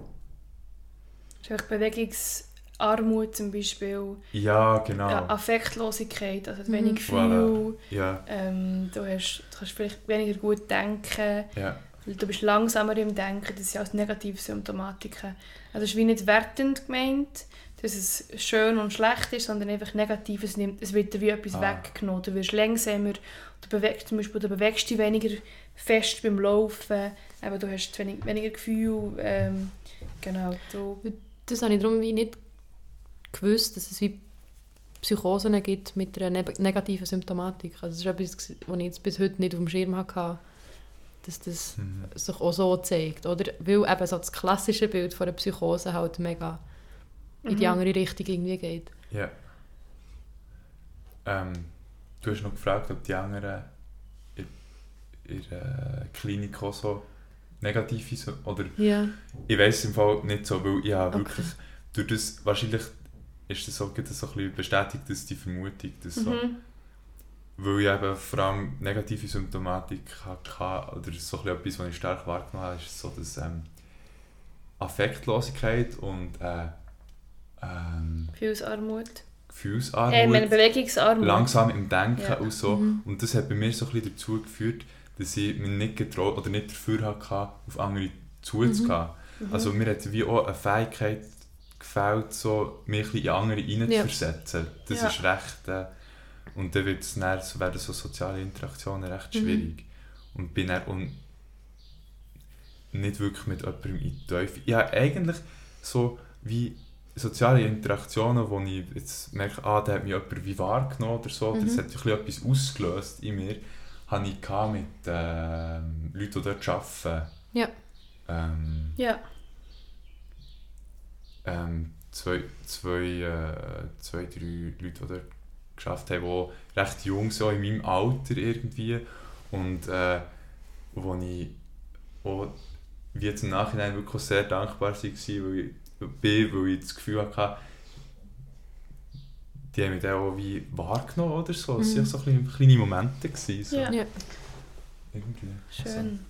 Es ist Bewegungsarmut zum Beispiel, ja, genau, ja, Affektlosigkeit, also Mhm. wenig Gefühl. Voilà. ja, Ähm, du, hast, du kannst vielleicht weniger gut denken. ja, Du bist langsamer im Denken, das sind alles negative Symptomatiken. Also es ist wie nicht wertend gemeint, dass es schön und schlecht ist, sondern einfach Negatives nimmt. Es wird dir wie etwas Ah. weggenommen. Du wirst langsamer, du bewegst, zum Beispiel, du bewegst dich weniger fest beim Laufen, aber du hast wenig, weniger Gefühl. Ähm, genau, du, Das habe ich darum wie nicht gewusst, dass es wie Psychosen gibt mit einer ne negativen Symptomatik. Also das ist etwas, was ich jetzt bis heute nicht auf dem Schirm hatte, dass das mhm. sich auch so zeigt. Oder? Weil eben so das klassische Bild von einer Psychose halt mega in die Mhm. andere Richtung irgendwie geht. ja. Ähm, du hast noch gefragt, ob die anderen in, in der Klinik auch so negativ sind, oder Ja. Ich weiß im Fall nicht so, weil ich habe Okay. wirklich durch das, wahrscheinlich ist das es so ein bisschen bestätigt, dass die Vermutung, dass so, mhm. weil ich eben vor allem negative Symptomatik hatte, oder so ein bisschen etwas, was ich stark wahrgenommen habe, ist so, dass ähm, Affektlosigkeit und äh, ähm, Gefühlsarmut. Gefühlsarmut, Äh, meine Bewegungsarmut. langsam im Denken Ja. und so. Mhm. Und das hat bei mir so ein bisschen dazu geführt, dass ich mich nicht getraut oder nicht dafür hatte, auf andere zuzugehen. Mhm. Also mir hat wie auch eine Fähigkeit gefällt, so mich ein bisschen in andere reinzuversetzen. Das Ja. ist recht... Äh, und dann, wird's dann so werden so soziale Interaktionen recht Mhm. schwierig. Und bin dann un nicht wirklich mit jemandem in Teufel. Ja, eigentlich so wie soziale Interaktionen, wo ich jetzt merke, ah, da hat mich jemand wie wahrgenommen oder so, Mhm. das hat ein bisschen etwas ausgelöst in mir, habe ich mit ähm, Leuten, die dort arbeiten. Ja. Ähm, Ja. Ähm, zwei, zwei, äh, zwei, drei Leute, die dort geschafft haben, die recht jung auch in meinem Alter irgendwie. Und äh, wo ich auch wie jetzt im Nachhinein wirklich sehr dankbar war, weil ich, bin, weil ich das Gefühl hatte, die haben mich dann auch wie wahrgenommen oder so. Es waren Mhm. so kleine, kleine Momente. Gewesen, so. Ja. Ja. Irgendwie. Schön.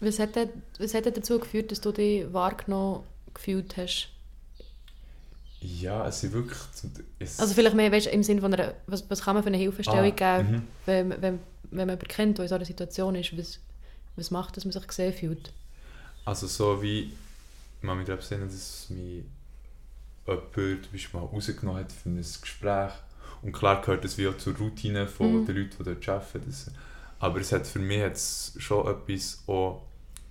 Was hat, denn- was hat dazu geführt, dass du dich wahrgenommen gefühlt hast? Ja, es sind wirklich... Es, Also vielleicht mehr weißt, im Sinne von einer, was, was kann man für eine Hilfestellung Ah, geben, mhm. wenn, wenn, wenn man jemanden kennt, der in so einer Situation ist, was, was macht, dass man sich gesehen fühlt? Also so wie, kann mich erinnern, dass mich jemand zum Beispiel mal rausgenommen hat für ein Gespräch. Und klar gehört das wie auch zur Routine von Mhm. den Leuten, die dort arbeiten. Das, aber es hat für mich hat's schon etwas auch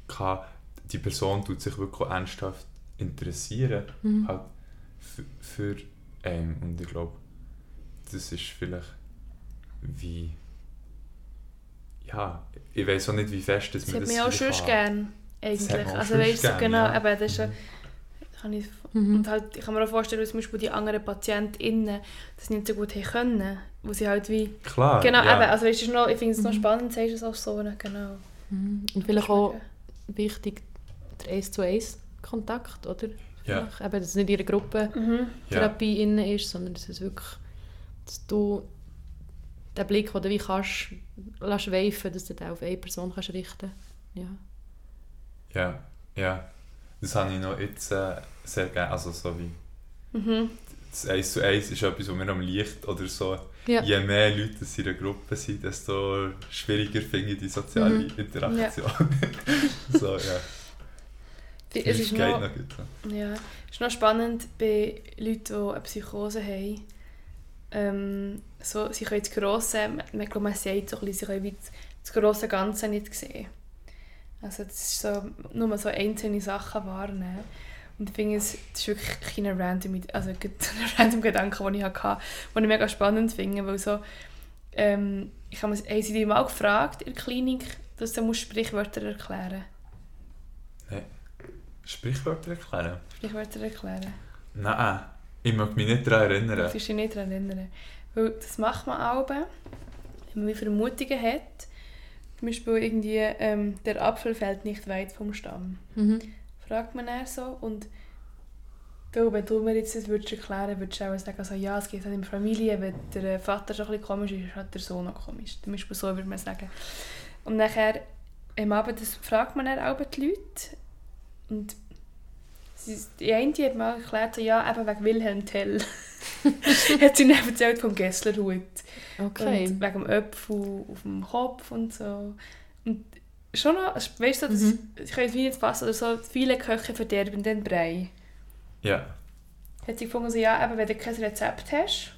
gehabt, die Person tut sich wirklich ernsthaft interessieren Mhm. halt für, für einen. Und ich glaube, das ist vielleicht wie... Ja, ich weiß auch nicht, wie fest das man hat das mich auch schon kann. gern, Das hat eigentlich. Also weißt du, gern, genau, ja. eben, das ist ja, Mhm. ich, Mhm. und halt, ich kann mir auch vorstellen, dass zum Beispiel die anderen PatientInnen das nicht so gut haben können, wo sie halt wie, Klar, genau, ja. eben, also weißt du, es ist noch- ich finde es noch Mhm. spannend, sagst du es auch so, ne, genau. Mhm. Und vielleicht auch wichtig, der 1 zu 1 Kontakt, oder? Ja. Vielleicht Eben, dass es nicht in einer Gruppentherapie Mhm. Ja. innen ist, sondern dass es wirklich, dass du den Blick, den du wie kannst, lässt weifen, dass du den auf eine Person kannst richten Ja. Ja, ja. Das habe ich noch jetzt äh, sehr gerne. Also so wie Mhm. das 1 zu 1 ist etwas, was mir am Licht oder so. Ja. Je mehr Leute in einer Gruppe sind, desto schwieriger finde ich die soziale Mhm. Interaktion. so, ja. Es ist noch, noch gut. ja, ist noch spannend bei Leuten, die eine Psychose haben, ähm, so, sie können das Grosse, man, man, glaub, man sagt so ein bisschen, sie können das, grosse Ganze nicht sehen. Also das ist so, nur so einzelne Sachen wahrnehmen. Und ich finde, es ist wirklich keine random, also ein random Gedanke, den ich hatte, den ich mega spannend finde, weil so, ähm, ich habe haben sie dich mal gefragt in der Klinik, dass du musst Sprichwörter erklären Sprichwörter erklären? Sprichwörter erklären. Nein, ich mag mich nicht daran Du erinnern. musst dich nicht daran erinnern. Weil das macht man auch, wenn man Vermutungen hat. Zum Beispiel irgendwie, ähm, der Apfel fällt nicht weit vom Stamm. Mhm. Fragt man dann so und du, wenn du mir jetzt das würdest erklären würdest du auch sagen, also, ja, es geht halt in der Familie, wenn der Vater schon ein bisschen komisch ist, ist halt der Sohn auch komisch. Zum Beispiel so würde man sagen. Und nachher, am Abend, das fragt man dann auch die Leute und sie, die eine die hat mal erklärt, ja, eben wegen Wilhelm Tell. hat sie dann erzählt vom Gesslerhut. Okay. Und wegen dem Öpfel auf dem Kopf und so. Und schon noch, weißt du, das, Mhm. ich kann jetzt nicht fassen, oder so, viele Köche verderben den Brei. Ja. Hat sie gefunden, so, ja, eben, wenn du kein Rezept hast,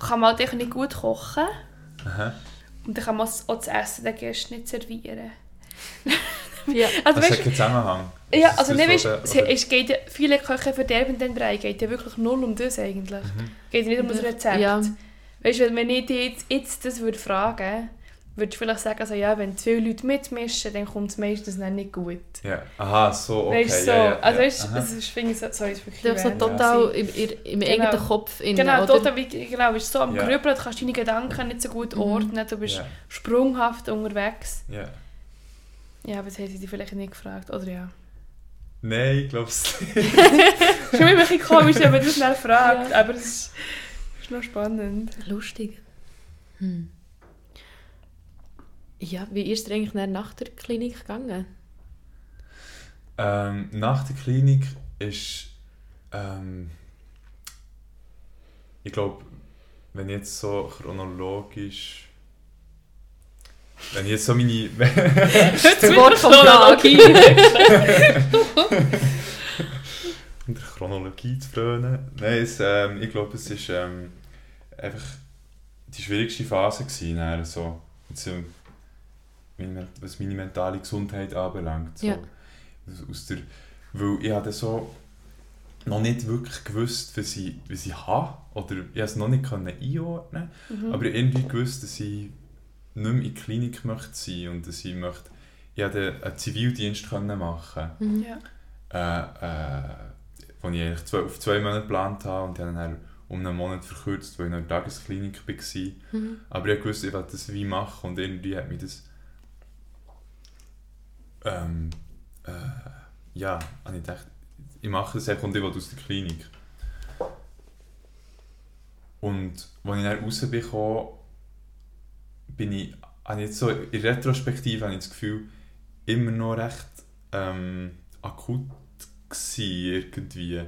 kann man halt echt nicht gut kochen. Aha. Und dann kann man auch das Essen den Gästen nicht servieren. Ja. Also, Also, weißt hat keinen Zusammenhang. Ja, Ist also das weißt, es, oder- es geht ja, viele Köche verderben den Brei, geht ja wirklich null um das eigentlich. Mhm. Geht nicht um das Rezept. Ja. Weißt du, wenn ich dich jetzt, jetzt das würde fragen, würde ich vielleicht sagen, also ja, wenn zu viele Leute mitmischen, dann kommt es meistens dann nicht gut. Ja. Aha, so, okay. weißt du, so, ja, ja, also ja. weißt, das ist, finde ich, so, sorry, das ist wirklich Du bist so total im, im, Genau. eigenen Kopf innen, Genau, oder? total, wie, genau, bist so am Ja. Grübeln, du kannst deine Gedanken nicht so gut Mhm. ordnen, du bist Ja. sprunghaft unterwegs. Ja. Ja, aber das haben sie dich vielleicht nicht gefragt, oder ja. Nein, ich glaube es nicht. Es ist immer ein bisschen komisch, wenn man das schnell fragt, aber es ist, ist noch spannend. Lustig. Hm. Ja, wie ist es eigentlich dann nach der Klinik gegangen? Ähm, nach der Klinik ist, ähm, ich glaube, wenn ich jetzt so chronologisch wenn ich jetzt so meine... Das Wort vom Tag. in der Chronologie zu frönen. Nein, es, ähm, ich glaube, es ist ähm, einfach die schwierigste Phase gewesen, dann, so, jetzt, ähm, was meine mentale Gesundheit anbelangt. So. Ja. Aus der, weil ich hatte so noch nicht wirklich gewusst, was ich, was ich habe, oder ich konnte es noch nicht können einordnen Mhm. aber irgendwie gewusst, dass ich nicht mehr in die Klinik möchte sein und dass ich möchte, ich hätte einen Zivildienst können machen Mhm. Ja. äh, äh, den ich eigentlich zwei, auf zwei Monate geplant habe und ich habe dann um einen Monat verkürzt, weil ich noch in der Tagesklinik war. Mhm. Aber ich wusste, ich wollte das wie machen und irgendwie hat mich das ähm, äh, ja, habe ich gedacht, ich mache das einfach und ich will aus der Klinik. Und als ich dann rausbekomme, bin ich, habe ich jetzt so in Retrospektive habe ich das Gefühl, immer noch recht ähm, akut gsi irgendwie.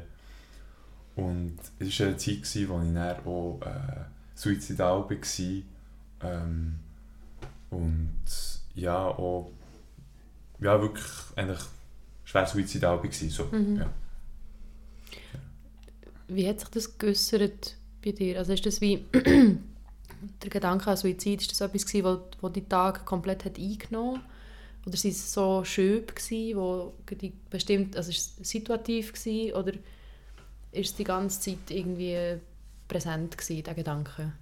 Und es war eine Zeit, gewesen, wo ich dann auch äh, suizidal war. Ähm, und ja, auch ja, wirklich eigentlich schwer suizidal war. So, Mhm. ja. Wie hat sich das geäussert bei dir? Also ist das wie der Gedanke an Suizid, ist das etwas gewesen, wo, wo die Tage komplett hat eingenommen Oder sind es so Schübe gewesen, wo die bestimmt, also ist es situativ gewesen, oder ist es die ganze Zeit irgendwie präsent gewesen, der Gedanke?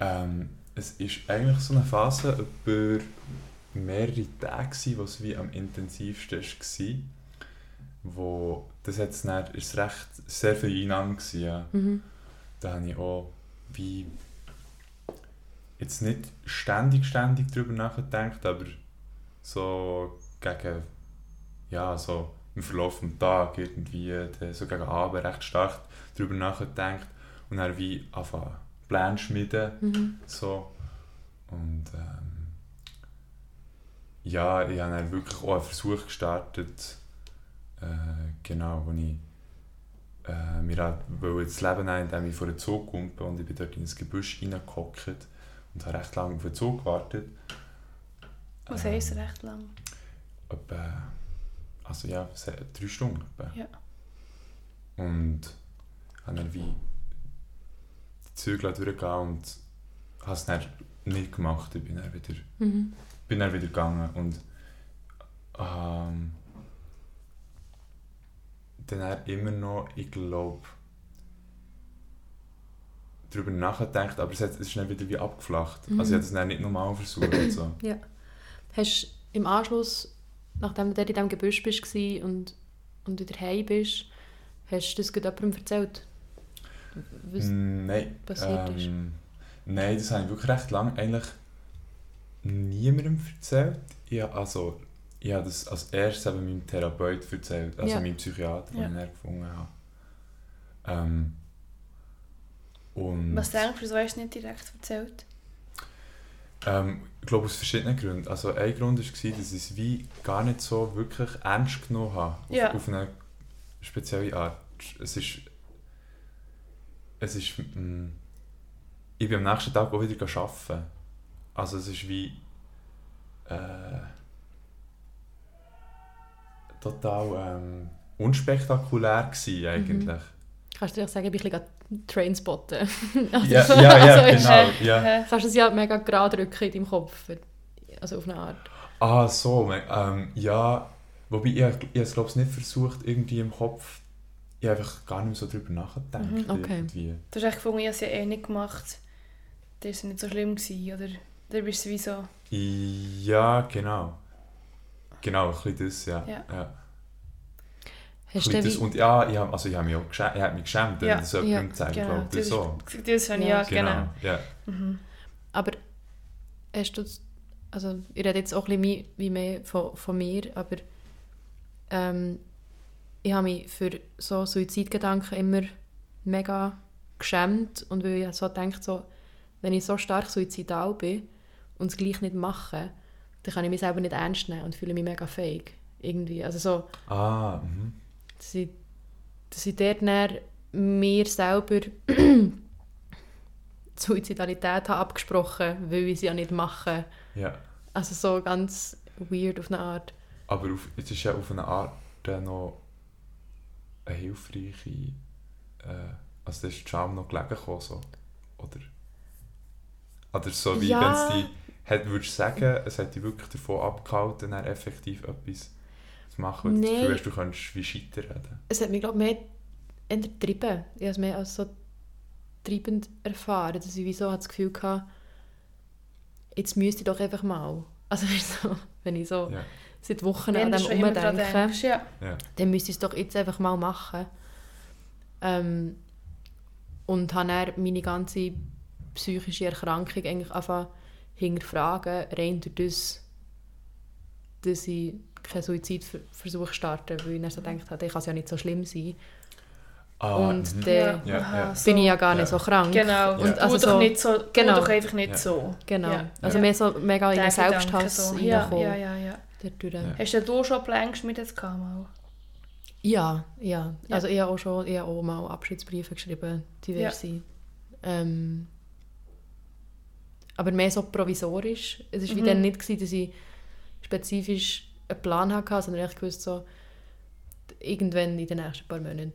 Ähm, es ist eigentlich so eine Phase über mehrere Tage, gewesen, wo es wie am intensivsten war. Wo, das dann, ist recht sehr viel Einnahme gewesen, ja. Mhm. Da habe ich auch wie jetzt nicht ständig, ständig darüber nachgedacht, aber so gegen, ja, so im Verlauf des Tages irgendwie, dann so gegen Abend recht stark darüber nachgedacht und dann wie anfangen Pläne schmieden, Mhm. so. Und ähm, ja, ich habe dann wirklich auch einen Versuch gestartet, äh, genau, wo ich äh, mir auch das Leben nehmen, indem ich vor den Zug kumpe und ich bin dort in ein Gebüsch reingehockt und habe recht lange auf den Zug gewartet. Was Ähm, heisst recht lang? Etwa, also ja, drei Stunden etwa. Ja. Und habe dann wie die Zügel durchgehen und habe es dann nicht gemacht. Ich bin dann wieder, Mhm. bin dann wieder gegangen und ähm, dann immer noch, ich glaube, darüber nachgedacht, aber es, hat, es ist dann wieder wie abgeflacht. Mhm. Also ich habe es dann nicht nochmal versucht. So. Hast du im Anschluss, nachdem du dort in diesem Gebüsch bist gsi und, und wieder heim bist, hast du das jemandem erzählt? Was, Nein. passiert ist? ähm, Nein, das habe ich wirklich recht lange eigentlich niemandem erzählt. Habe- also, ich habe das als erstes eben meinem Therapeut erzählt, also Ja. meinem Psychiater, den Ja. ich gefunden habe. Ähm, und, Was denkst du, wieso hast du nicht direkt erzählt? Ähm, ich glaube aus verschiedenen Gründen. Also ein Grund war, dass ich es wie gar nicht so wirklich ernst genommen habe. Auf, Ja. auf eine spezielle Art. Es ist... Es ist... mm, ich bin am nächsten Tag auch wieder arbeiten. Also es ist wie... Äh, total ähm, unspektakulär gewesen eigentlich. Kannst du dir auch sagen, ich bin ein bisschen Trainspotten? Also Ja, ja, ja, also ist- genau. Ja. Kannst du es ja mega gerade drücken in deinem Kopf. Also auf eine Art. Ah, so. Ähm, ja, wobei ich, ich habe es glaube ich nicht versucht, irgendwie im Kopf. Ich habe einfach gar nicht mehr so drüber nachgedacht. Mhm, okay. Irgendwie. Du hast echt gefunden, ich habe es ja eh nicht gemacht. Das war es nicht so schlimm. Gewesen, oder? Dann bist du wie so... Ja, genau. Genau, ein bisschen das, ja. Ja. ja. Hast du das. Und ja, ich habe, also ich habe mich auch geschämt, ich habe mich geschämt, wenn Ja, das jemandem ja, gezeigt Genau, glaube das, ich. So. ist- das habe ich Ja. ja, genau. Ja. Mhm. aber hast du, also ich rede jetzt auch ein bisschen wie mehr von, von mir, aber ähm, ich habe mich für so Suizidgedanken immer mega geschämt und weil ich so denke, so, wenn ich so stark suizidal bin und es gleich nicht mache, dann kann ich mich selber nicht ernst nehmen und fühle mich mega fähig. Irgendwie, also so, Ah, mhm. dass ich, dass ich dort dann mir selber Suizidalität habe abgesprochen, weil ich sie ja nicht mache. Ja. Also so ganz weird auf eine Art. Aber auf, es ist ja auf eine Art dann noch eine hilfreiche... Äh, also da ist die Scham noch gelegen gekommen, so. Oder... Oder so wie Ja. wenn es die... Hat, würdest du sagen, es hat dich wirklich davon abgehalten, dann effektiv etwas zu machen, weil du das Nein. Gefühl hast, du könntest wie scheitern reden? Es hat mich, glaube ich, mehr eher getrieben. Ich habe es mehr als so treibend erfahren, dass ich wie so das Gefühl hatte, jetzt müsste ich doch einfach mal. Also du, so, wenn ich so Ja. seit Wochen Wenn an du dem umdenke, denkst, ja. Ja. dann müsste ich es doch jetzt einfach mal machen. Ähm, und habe dann meine ganze psychische Erkrankung eigentlich angefangen hinterfragen, rein durch das, dass ich keinen Suizidversuch starte, weil ich dann so gedacht habe, das kann es ja nicht so schlimm sein. Ah, und mhm. dann Ja, bin ich ja gar nicht Ja. so krank. Genau, Ja. und also doch so- nicht so, genau. doch einfach nicht Ja. so. Genau. Ja. Also Ja. mehr so mega in Der den Selbsthass so. Ja, ja, ja, ja. dadurch. Ja. Hast denn du schon Pläne geschmiedet gehabt mal? Ja, ja. Ja. Also ich habe auch schon ich habe auch mal Abschiedsbriefe geschrieben, diverse. Ähm, aber mehr so provisorisch. Es war wie Mhm. dann nicht, gewesen, dass ich spezifisch einen Plan hatte, sondern ich wusste so, irgendwann in den nächsten paar Monaten.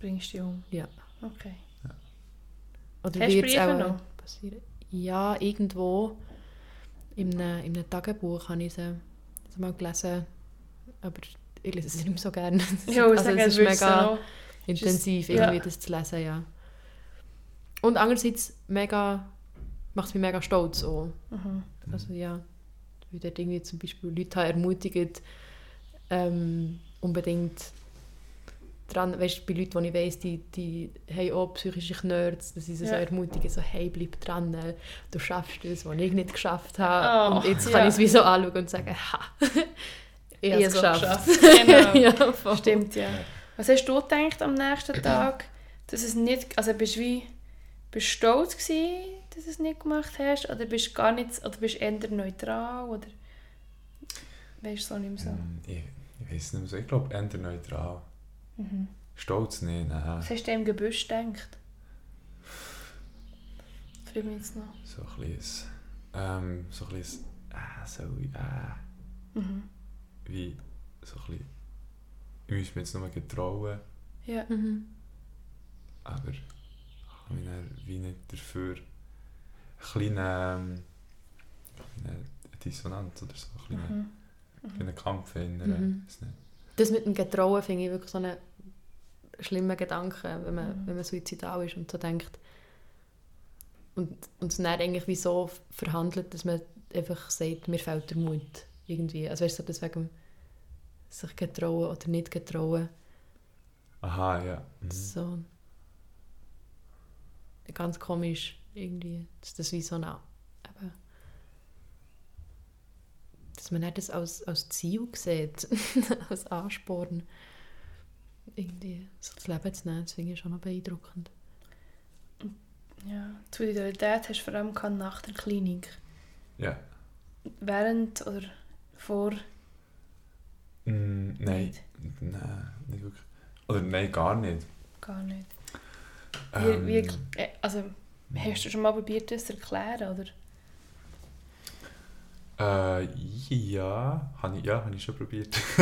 Bringst du dich um? Ja. Okay. Oder Hast du wird's Briefe auch noch? passieren? Ja, irgendwo in einem, in einem Tagebuch habe ich sie sie mal gelesen. Aber ich lese sie nicht mehr so gerne. Ja, also es ist mega intensiv, ja. irgendwie das zu lesen, ja. Und andererseits mega, macht es mich mega stolz auch. Mhm. Also ja, weil dort irgendwie zum Beispiel Leute haben ermutigt, ähm, unbedingt dran, weißt du, bei Leuten, die ich weiss, die, die haben auch psychische Knörds, dass sie sie so Ja. ermutigen, so hey, bleib dran, äh, du schaffst das, was ich nicht geschafft habe. Oh, und jetzt ja. kann ich es wie so anschauen und sagen, ha, ich habe es Ich hab's geschafft. Genau. ja. Stimmt, ja. Was hast du gedacht am nächsten Tag, dass es nicht, also bist du wie, bist du stolz gewesen, dass du es nicht gemacht hast, oder bist du gar nicht, oder bist du eher neutral, oder weißt du so nicht mehr so? Ähm, Ich, ich weiß nicht mehr so. Ich glaube, eher neutral. Mhm. Stolz nicht, nein. Was hast du im Gebüsch gedacht? Frag mich jetzt noch. So ein bisschen, ähm, so ein bisschen, äh, so, äh, Mhm. wie, so ein bisschen, ich muss mich jetzt nur getrauen, Ja. Mhm. aber ich habe mich dann wie nicht dafür, ein kleiner, ähm, kleine Dissonanz oder so, ein kleiner, Mhm. kleiner Kampf in Mhm. Das mit dem Getrauen finde ich wirklich so einen schlimmen Gedanken, wenn man, Mhm. wenn man suizidal ist und so denkt. Und, und es dann eigentlich wie so verhandelt, dass man einfach sagt, mir fehlt der Mut. Irgendwie. Also weißt du, so deswegen sich getrauen oder nicht getrauen. Aha, ja. Mhm. So ganz komisch irgendwie, dass das wie so eine, eben, dass man nicht das als, als Ziel sieht, als Ansporn, irgendwie so das Leben zu nehmen, das finde ich schon noch beeindruckend. ja. Die Solidarität hast du vor allem gehabt nach der Klinik. Ja. Während oder vor? Mm, nein, Nicht? nein, nicht wirklich. Oder nein, gar nicht. Gar nicht. Wie, Ähm, wie, äh, also, hast du schon mal probiert, das zu erklären, oder? Äh, ja, habe ich, ja, habe ich schon probiert.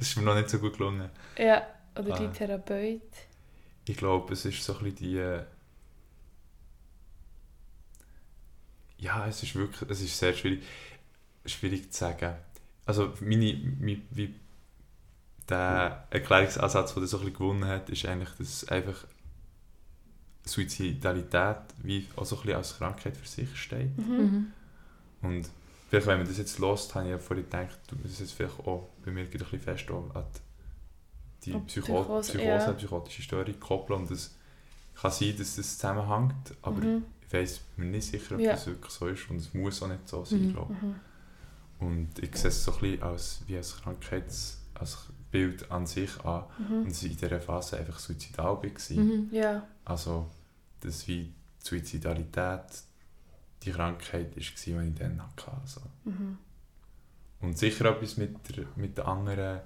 Es ist mir noch nicht so gut gelungen. Ja, oder die Therapeut. Ich glaube, es ist so ein bisschen die... äh, Ja, es ist wirklich, es ist sehr schwierig, schwierig zu sagen. Also meine, meine wie der Erklärungsansatz, der das so ein bisschen gewonnen hat, ist eigentlich, dass einfach Suizidalität wie auch so ein bisschen als Krankheit für sich steht. Mhm. Und vielleicht, wenn man das jetzt lost, habe ich ja vorhin gedacht, du das jetzt vielleicht auch bei mir ein bisschen fest an die Psycho Psychose, Psychose, ja. psychotische Störung koppeln. Und es kann sein, dass das zusammenhängt, aber Mhm. ich weiß mir nicht sicher, ob Ja. das wirklich so ist und es muss auch nicht so sein, Mhm. glaube ich. Mhm. Und ich sehe es so ein bisschen als, wie als Krankheits als Bild an sich an Mhm. und ich in dieser Phase einfach suizidal war. Mhm. Ja. Also, dass wie die Suizidalität die Krankheit war, die ich dann hatte. Also. Mhm. Und sicher etwas mit der, mit der anderen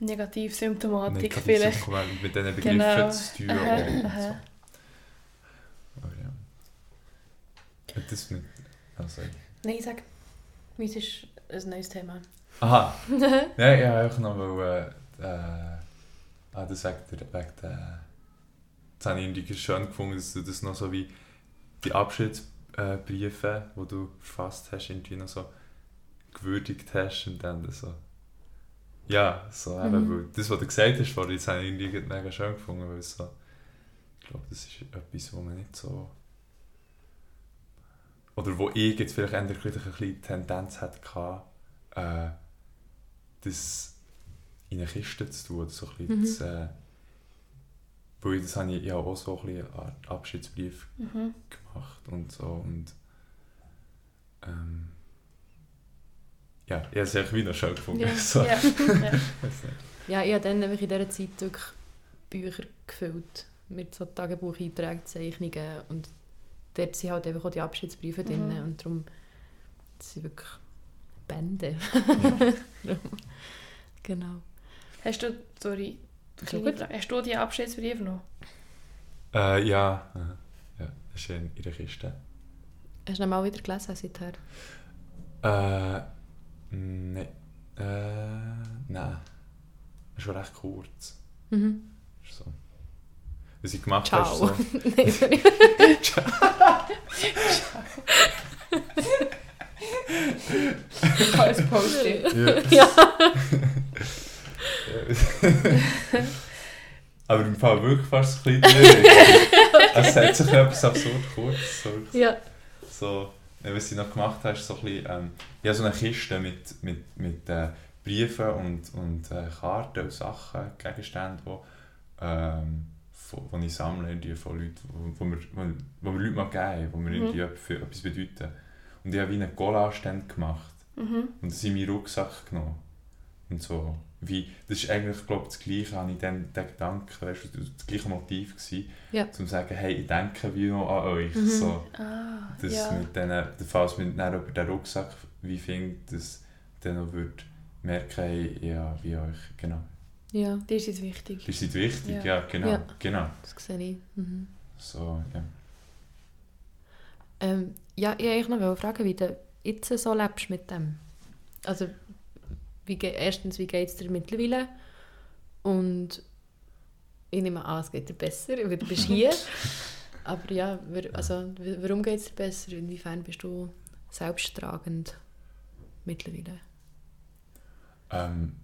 Negativsymptomatik negativen vielleicht. Symptomen, mit diesen Begriffen Genau. zu tun. Aha, aha. Das mit... Also, Nein, sag. Meins ist ein neues Thema. aha. Ja, ja, einfach noch, weil... Äh, äh, ah, das wegen der... Wegen der das habe ich irgendwie schön gefunden, dass du das noch so wie die Abschiedsbriefe, die du verfasst hast, irgendwie noch so gewürdigt hast und dann so... Ja, so eben, Mhm. weil das, was du gesagt hast vorhin, das habe ich irgendwie mega schön gefunden, weil so... Ich glaube, das ist etwas, wo man nicht so... Oder wo ich jetzt vielleicht endlich ein bisschen Tendenz hatte, äh, das in eine Kiste zu tun, oder so ein bisschen Mhm. das, äh, weil das habe ich ja auch so ein bisschen Abschiedsbrief Mhm. gemacht und so und ähm, ja, ich habe es echt wieder schön gefunden. Ja. So. Ja. ja. Ja, ich habe dann nämlich in dieser Zeit wirklich Bücher gefüllt mit so Tagebucheinträgen, Zeichnungen und dort sind halt einfach auch die Abschiedsbriefe Mhm. drin und darum sind wirklich Bände. genau. Hast du, sorry, kleine hast du die Abschiedsbriefe noch? Äh, ja, aha. ja, das ist in ihrer Kiste. Hast du ihn mal wieder gelesen seither? Äh, nein. Äh, nein. Das ist schon recht kurz. Mhm. Das ist so. Was ich gemacht Ciao. habe, ist so... Nein, sorry. Als Post-it. Ja. Ja. Aber im Fall wirklich fast ein bisschen. Es hat sich etwas absurd kurz. So, ja. so, was ich noch gemacht habe, ist so ein bisschen, ähm, ich habe so eine Kiste mit, mit, mit äh, Briefen und, und äh, Karten und Sachen, Gegenständen, wo, ähm, von, ich sammle von Leuten, wo, wo, mir, wo, wo mir Leute mal geben, wo mir Mhm. irgendwie etwas- für etwas bedeuten. Und ich habe wie einen Collage gemacht. Mhm. Und das in meinen Rucksack genommen. Und so, wie, das ist eigentlich, glaube ich, das Gleiche, habe ich dann den Gedanken, weißt du, das gleiche Motiv gewesen, Ja. um zu sagen, hey, ich denke wie noch an euch. Mhm. So, Ah, dass ja. mit denen, falls man dann über den Rucksack wie findet, dass dann noch würde merken, hey, ja, wie euch, genau. Ja, Die ist jetzt wichtig. Ihr seid wichtig, Ja. ja, genau, Ja. genau. das sehe ich. Mhm. So, ja. Ähm, ja, ich wollte noch fragen, wie du jetzt so lebst mit dem. Also, wie, erstens, wie geht es dir mittlerweile? Und ich nehme an, es geht dir besser, weil du bist hier. Aber ja, also, warum geht es dir besser? Inwiefern bist du selbsttragend mittlerweile? Ähm,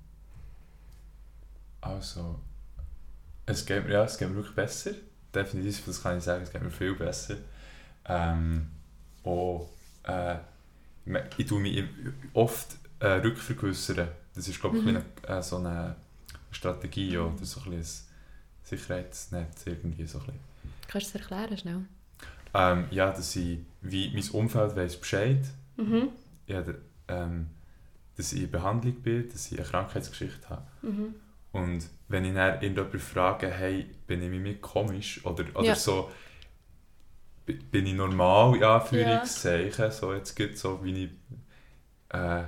also, es geht, mir- ja, es geht mir wirklich besser. Definitiv, das kann ich sagen, es geht mir viel besser. Ähm, auch, äh, ich tue mich oft äh, rückvergewissern. Das ist, glaube ich, Mhm. ein bisschen, äh, so eine Strategie oder so ein, bisschen ein Sicherheitsnetz irgendwie so ein bisschen. Kannst du es erklären schnell? Ähm, ja, dass ich, wie mein Umfeld weiss Bescheid, Mhm. ja, ähm, dass ich in Behandlung bin, dass ich eine Krankheitsgeschichte habe. Mhm. Und wenn ich dann irgendjemanden frage, hey, bin ich mir komisch oder, oder Ja. so, bi- bin ich normal, in Anführungszeichen, so jetzt gibt so, wie ich, äh,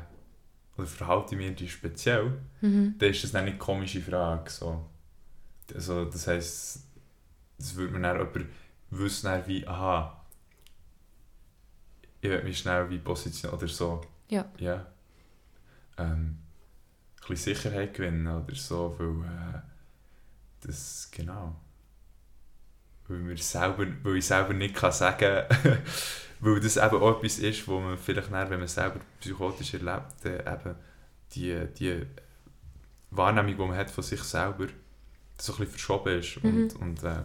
oder verhalte ich mich speziell, Mhm. dann ist das dann eine komische Frage, so. Also, das heisst, das würde man dann jemand wissen, dann wie, aha, ich will mich schnell wie positionieren oder so. Ja. Ja. Ähm, ein bisschen Sicherheit gewinnen oder so, weil äh, das, genau. Weil, wir selber, weil ich selber nicht kann sagen weil das eben auch etwas ist, wo man vielleicht dann, wenn man selber psychotisch erlebt, eben die, die Wahrnehmung, die man hat von sich selber, so ein bisschen verschoben ist Mhm. und, und äh,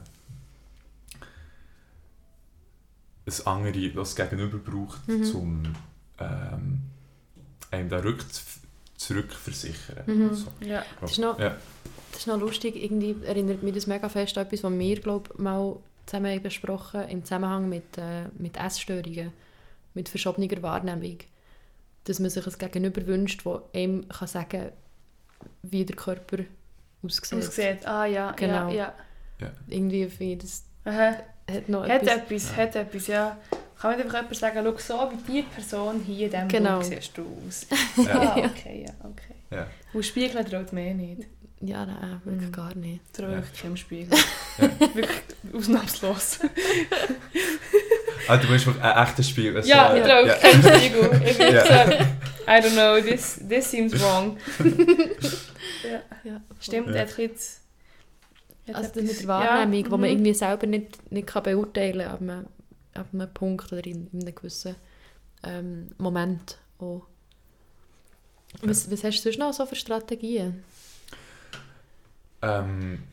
ein andere, das Gegenüber braucht, Mhm. um ähm, einem da rück zurückversichern. Mhm. So. Ja. Das ist noch, Ja. das ist noch lustig, irgendwie erinnert mich das mega fest an etwas, was wir, glaube mal zusammen haben besprochen im Zusammenhang mit, äh, mit Essstörungen, mit verschobener Wahrnehmung. Dass man sich ein Gegenüber wünscht, das einem kann sagen wie der Körper aussieht. Aussieht. Ah ja, Genau. ja, Irgendwie finde ich, das ja. Aha. hat noch Hat etwas... etwas, hat etwas, ja. Kann man einfach jemand sagen, schau so wie die Person hier in diesem Genau. Buch siehst du aus. Ja. Ah, okay, ja, okay. Ja. Und Spiegeln traut mehr nicht. Ja, nein, wirklich Mhm. gar nicht. Traue Ja. ich keinem Spiegel. Ja. Wirklich ausnahmslos. Ah, du meinst ein echtes Spiel. Also, Ja, ich glaube, ja. kenne Spiegel. Ich bin Ja. so, I don't know, this, this seems wrong. ja. Ja. Stimmt, Ja. er hat Also das etwas- mit der Wahrnehmung, ja, wo man mhm. irgendwie selber nicht, nicht kann beurteilen kann, ab einem, ab einem Punkt oder in, in einem gewissen ähm, Moment auch. Was, was hast du sonst noch so für Strategien? Ähm,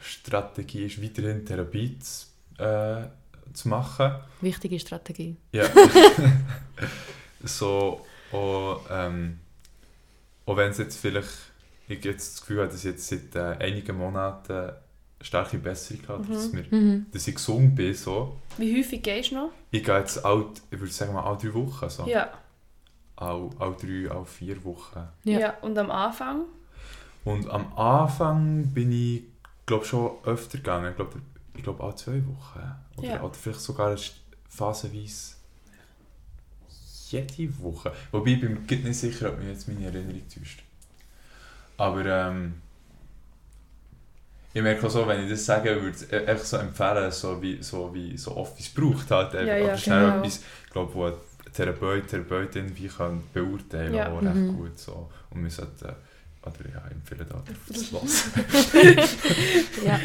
Strategie ist weiterhin Therapie zu, äh, zu machen. Wichtige Strategie. Ja. so, auch, ähm, auch wenn es jetzt vielleicht, ich jetzt das Gefühl habe, dass ich jetzt seit äh, einigen Monaten eine starke Besserung habe, Mhm. dass, mir, Mhm. dass ich gesund bin. So. Wie häufig gehst du noch? Ich gehe jetzt all, ich würde sagen mal alle drei Wochen. So. Ja. All, all drei, all vier Wochen. Ja. ja. Und am Anfang? Und am Anfang bin ich, glaube schon öfter gegangen. Ich glaube, ich glaube alle zwei Wochen. Oder, Ja. oder vielleicht sogar phasenweise jede Woche. Wobei ich bin mir nicht sicher, ob mich jetzt meine Erinnerung täuscht. Aber ähm, ich merke auch so, wenn ich das sage, würde ich es echt so empfehlen, so wie so, wie so oft wie es braucht. Halt. Ja, ja, Aber schnell genau. etwas, ich glaube, wo ein Therapeut, Therapeutin wie kann beurteilen Ja. auch recht Mhm. gut. So. Und wir sollten, oder ja, da das hören. Ja.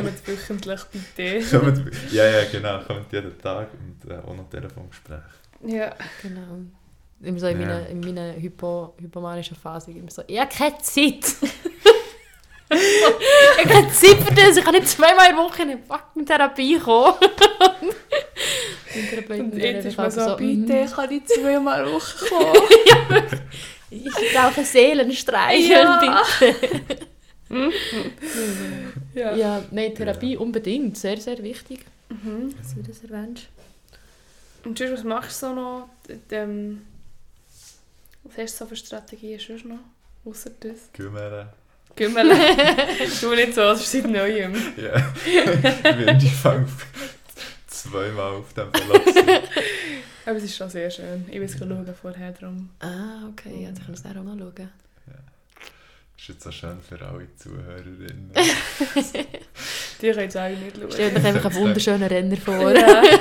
Kommt wöchentlich bitte. Kommt- ja, ja, genau, kommt jeden Tag und äh, auch noch Telefongespräche. Ja. Genau. Immer so in Ja. meiner, in meiner hypo, hypomanischen Phase immer so, ich habe keine Zeit. ich habe keine Zeit für das, ich kann nicht zweimal in der Woche in eine fucking Therapie kommen. Und jetzt ist man so, bitte, kann ich zweimal Woche kommen? Ich brauche Seelenstreichel, Ja. bitte. ja. Ja, nein, Therapie unbedingt, sehr, sehr wichtig, Mhm. dass du das erwähnst. Und sonst, was machst du so noch? D- Ähm, was hast du so für Strategien sonst noch? Außer das? Kümmern. Gümmel. du nicht so, das ist seit Neuem. Ja. ich bin zweimal auf dem Verlass. Aber es ist schon sehr schön. Ich will es schauen vorher drum. Ah, okay, ja, dann kann ich es auch noch schauen. ist jetzt so schön für alle Zuhörerinnen. Die können es eigentlich nicht schauen. dir einfach einen wunderschönen Renner vor. Ja.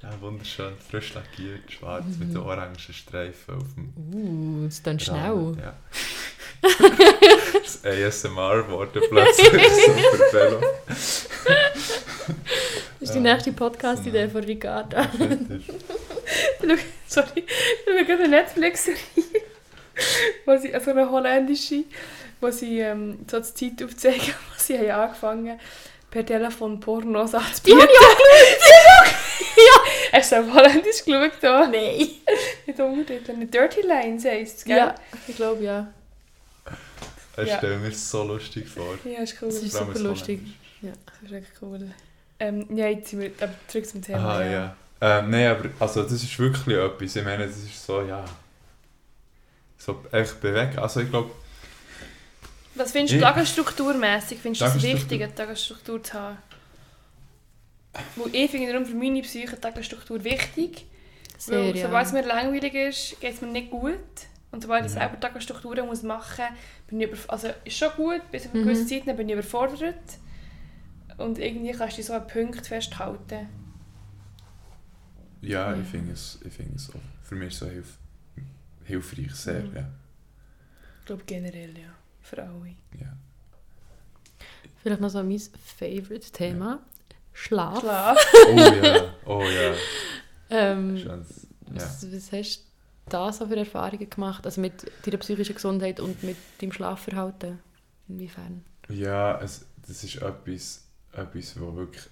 Ja, wunderschön, frisch lackiert, schwarz mit den orangen Streifen auf dem Uh, das ist dann schnell. Ja. das ASMR wurde plötzlich so für Velo. Das ist die nächste Podcast-Idee von Ricarda. Sorry, ich schaue eine Netflix-Serie, wo sie, also eine holländische, wo sie ähm, so die Zeit aufzeigen, wo sie haben angefangen per Telefon Pornos Die anzubieten. habe ich auch geschaut! Hast du auf Holländisch geschaut? Da? Nein! Mit Untertiteln. Dirty Lines heisst es, gell? Ja, ich glaube ja. Ich Ja. stelle mir so lustig vor. Ja, ist cool. Das ist super das lustig. Das ist echt cool. Ähm, ja, jetzt sind wir aber zurück zum Thema. Aha, ja. Ähm, Nein, aber also, das ist wirklich etwas. Ich meine, das ist so, ja. So echt bewegen. Also, ich glaube, Was findest du Ich- tagesstrukturmässig? Findest du es wichtig, eine Tagesstruktur zu haben? Weil ich finde darum für meine Psyche eine Tagesstruktur wichtig. Sehr, weil ja. sobald es mir langweilig ist, geht es mir nicht gut. Und sobald ich Mhm. selber Tagesstrukturen muss machen muss, bin ich über, also ist schon gut, bis auf eine Mhm. gewisse Zeit dann bin ich überfordert. Und irgendwie kannst du dich so einen Punkt festhalten. ja, Ja. ich finde es, ich finde es auch für mich so hilf, hilfreich, sehr, Mhm. ja. Ich glaube generell, ja. Für alle. ja. Vielleicht noch so mein Favorite-Thema. Schlaf. Schlaf. Oh ja, oh ja. Ähm, Schönes, ja. was, was hast du da so für Erfahrungen gemacht? Also mit deiner psychischen Gesundheit und mit deinem Schlafverhalten? Inwiefern? Ja, es, das ist etwas, etwas, wo wirklich,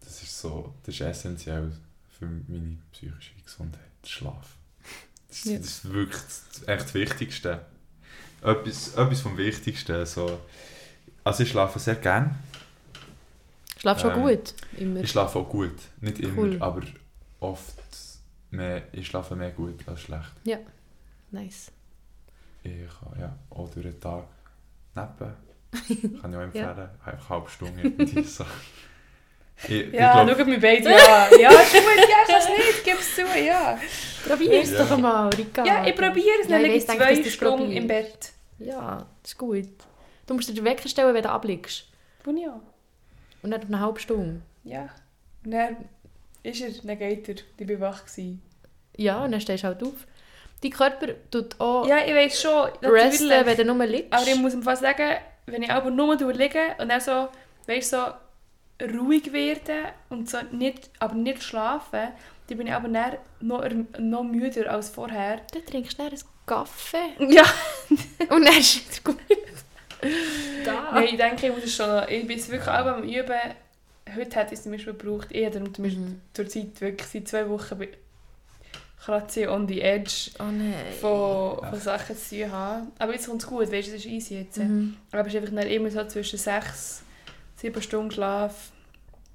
das ist so, das ist essentiell für meine psychische Gesundheit, der Schlaf. Das, ist- Ja. das ist wirklich das, echt das Wichtigste. Etwas, etwas vom Wichtigsten, so. Also ich schlafe sehr gern. Schlafst du schon Ähm, gut? Immer? Ich schlafe auch gut, nicht immer, Cool. aber oft mehr, ich schlafe mehr gut als schlecht. Nice. Ich kann ja auch durch den Tag nappen. Kann ich auch empfehlen. Einfach eine halbe Stunde irgendwie so. Ich, ich Ja, glaub- schau mir beide an. Ja, ist gut, ja, ich kann es nicht, gib es zu, ja. Probier es Ja. doch einmal, Ricardo. Ja, ich probiere es, Ja, dann ich liege ich denke, zwei dass du's Stunden im Bett. Ja, das ist gut. Du musst dir den Wecker stellen, wenn du abliegst. Bin ich auch. Und nicht eine halbe Stunde. ja. Und dann ist er, dann geht er. Ich war wach. Gewesen. Ja, und dann stehst du halt auf. Dein Körper tut auch Ja, ich weiß schon. resten, wenn du nur liegst. Aber ich muss ihm fast sagen, wenn ich aber nur liege und dann so, weißt, so ruhig werde und so nicht, aber nicht schlafen, dann bin ich aber dann noch, noch müder als vorher. Dann trinkst du dann einen Kaffee Ja. und dann ist es wieder gut. Da. Nein, ich denke, ich muss es schon noch, ich bin es wirklich auch beim Üben, heute hätte ich es zum Beispiel gebraucht, ich habe zum Beispiel Mhm. zur Zeit wirklich seit zwei Wochen kratze on the edge Oh nein. von, von Sachen zu tun haben. Aber jetzt kommt es gut, weißt du, es ist easy jetzt. Mhm. Aber es ist einfach immer so zwischen sechs, sieben Stunden Schlaf.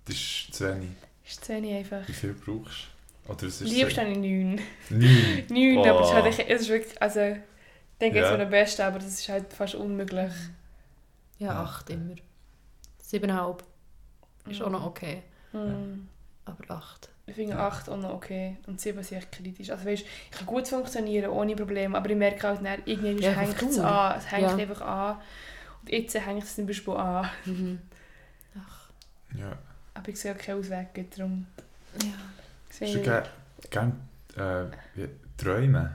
Das ist zu wenig. Ist zu wenig einfach. Wie viel brauchst du? Oder es ist Liebst habe ich neun. Neun. Neun, Oh. aber es ist, halt, echt- es ist wirklich, also, ich denke jetzt Ja. mir am besten, aber das ist halt fast unmöglich. Ja, Ja. acht immer. Siebeneinhalb ist auch noch okay. Hm. Aber acht. Ich finde acht auch noch okay und sieben sind echt kritisch. Also weißt, ich kann gut funktionieren, ohne Probleme, aber ich merke halt, dann, irgendwann Ja, hängt es an. Es hängt Ja. einfach an. Und jetzt hängt es zum Beispiel an. Mhm. Ach, Ja. Aber ich sehe auch keinen Ausweg, darum. ja. Ich Hast sehe- du gerne gern, äh, Träume?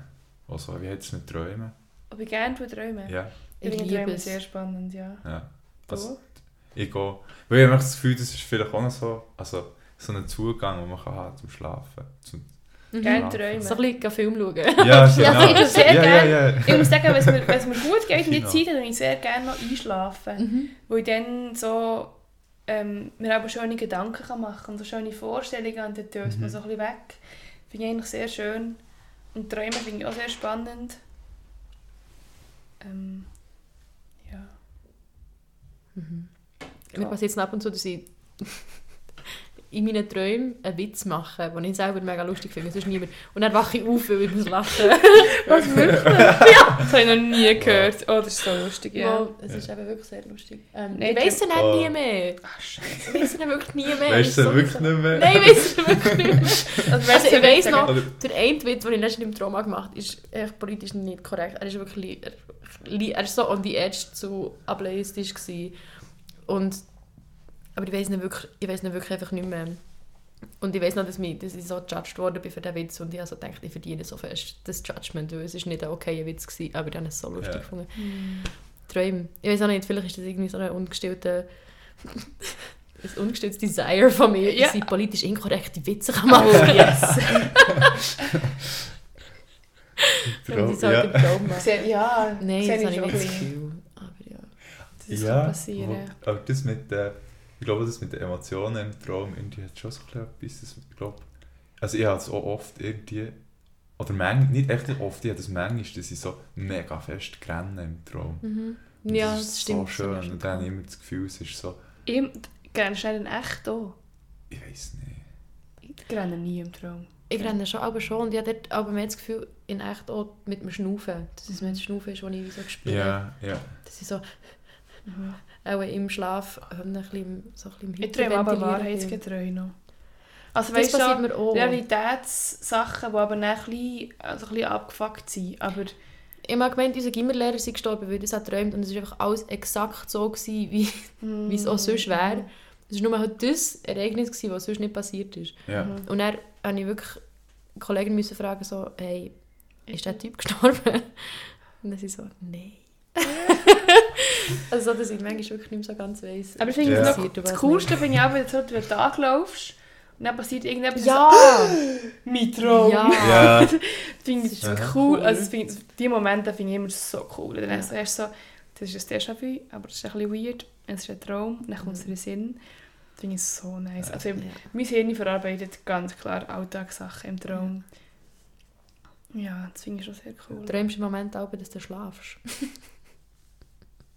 Also, wie hat es mit Träumen? Ob ich gerne träume? Ja. Ich, Ich finde Träume es. sehr spannend, ja. ja. Also, ich gehe... Weil ich habe das Gefühl, das ist vielleicht auch noch so... Also, so ein Zugang, den man kann haben zum Schlafen. Zum, Mhm. Gerne träumen. So ein bisschen Film schauen. ja, Ja, genau. ich sehr ja, ja, ja. Ich muss sagen, wenn es mir, wenn es mir gut geht in die Kino. Zeit, dann würde ich sehr gerne noch einschlafen. Mhm. Wo ich dann so ähm, mir aber schöne Gedanken kann machen und so schöne Vorstellungen und dann töst man Mhm. so ein bisschen weg. Finde ich eigentlich sehr schön. Und Träume finde ich auch sehr spannend. Ähm, ja. Mhm. Mir passiert es ab und zu, dass ich in meinen Träumen einen Witz mache, den ich selber mega lustig finde, sonst niemand. Und dann wache ich auf, weil ich muss lachen. Was wirklich? ja! Das habe ich noch nie gehört. Oh, das ist so lustig, ja. Wow, es ist eben wirklich sehr lustig. Ähm, Nein, ich weiss es Oh. nie mehr. Ach, scheiße. Ich weiss es wirklich nie mehr. Weißt du So- wirklich nicht mehr? Nein, ich weiss es wirklich nicht mehr. Also, Also, ich weiss noch, Oder, der eine Witz, den ich letztens im Trauma gemacht habe, ist echt politisch nicht korrekt. Er ist wirklich er, er ist so on the edge zu ableistisch gewesen. Und aber ich weiß nicht wirklich, ich weiß nicht wirklich einfach nicht mehr. Und ich weiß noch, dass, mich, dass ich so gejudged worden bin für diesen Witz und ich habe so gedacht, ich verdiene so fest das Judgment, weil es ist nicht ein okayer Witz gewesen, aber ich habe es so lustig Ja. gefunden. Träume. Ich weiß auch nicht, vielleicht ist das irgendwie so ein ungestellter ein ungestelltes Desire von mir, Ja. dass ich politisch inkorrekte Witze kann machen Oh, yes. So ja. halt Traum ja, Nein, das habe ich nicht das ein bisschen. Gefühl. Aber ja. Das ja, kann passieren. wo- Aber das mit der, ich glaube, das mit den Emotionen im Traum irgendwie hat schon so ein bisschen etwas. das- Ich glaube, also ich habe es auch oft irgendwie, oder manchmal, nicht echt oft, ich habe das manchmal, dass ich so mega fest grenne im Traum. Mhm. Und Ja, das das, ist stimmt. so schön. das Und dann habe ich immer das Gefühl, es ist so, Ich renne schnell in echt auch. ich weiß nicht. Ich renne nie im Traum. Ich renne schon, aber schon. Und ich habe dort aber mehr das Gefühl, in echt auch mit dem Schnaufen. Dass es mehr das Schnaufen ist, das ich so spüre. Ja, ja. Dass ich so auch im Schlaf ähm, ein bisschen, so ein bisschen Ich träume aber. Wahrheitsgetreue noch. Also weißt passiert du, mir auch. Realitätssachen, die aber dann ein bisschen, also ein bisschen abgefuckt sind. Aber Ich habe gemeint, unser Gimmerlehrer sei gestorben, weil das hat geträumt und es war einfach alles exakt so, gewesen, wie, wie es auch sonst wäre. Es war nur halt das Ereignis, gewesen, was sonst nicht passiert ist. ja. Mhm. Und dann musste ich wirklich Kollegen müssen fragen, so, hey, ist der Typ gestorben? Und dann sie so, nein. also so, dass ich manchmal wirklich nicht so ganz weiss. Aber ich finde Ja. es noch, das Coolste finde ich auch, wenn du den Tag laufst und dann passiert irgendetwas. Ja! so, mein Traum. Ja! Ja, Das finde ich Das ist cool. cool. Also, ich- die Momente finde ich immer so cool. Dann Ja. hast du erst so, das ist ein Déjà-vu, aber das ist ein bisschen weird. Es ist ein Traum, dann kommt es Mhm. in den Sinn. Das finde ich so nice. Also, ja. mein Hirn verarbeitet ganz klar Alltagssachen im Traum. Ja, das finde ich schon sehr cool. Du träumst im Moment auch, dass du schlafst.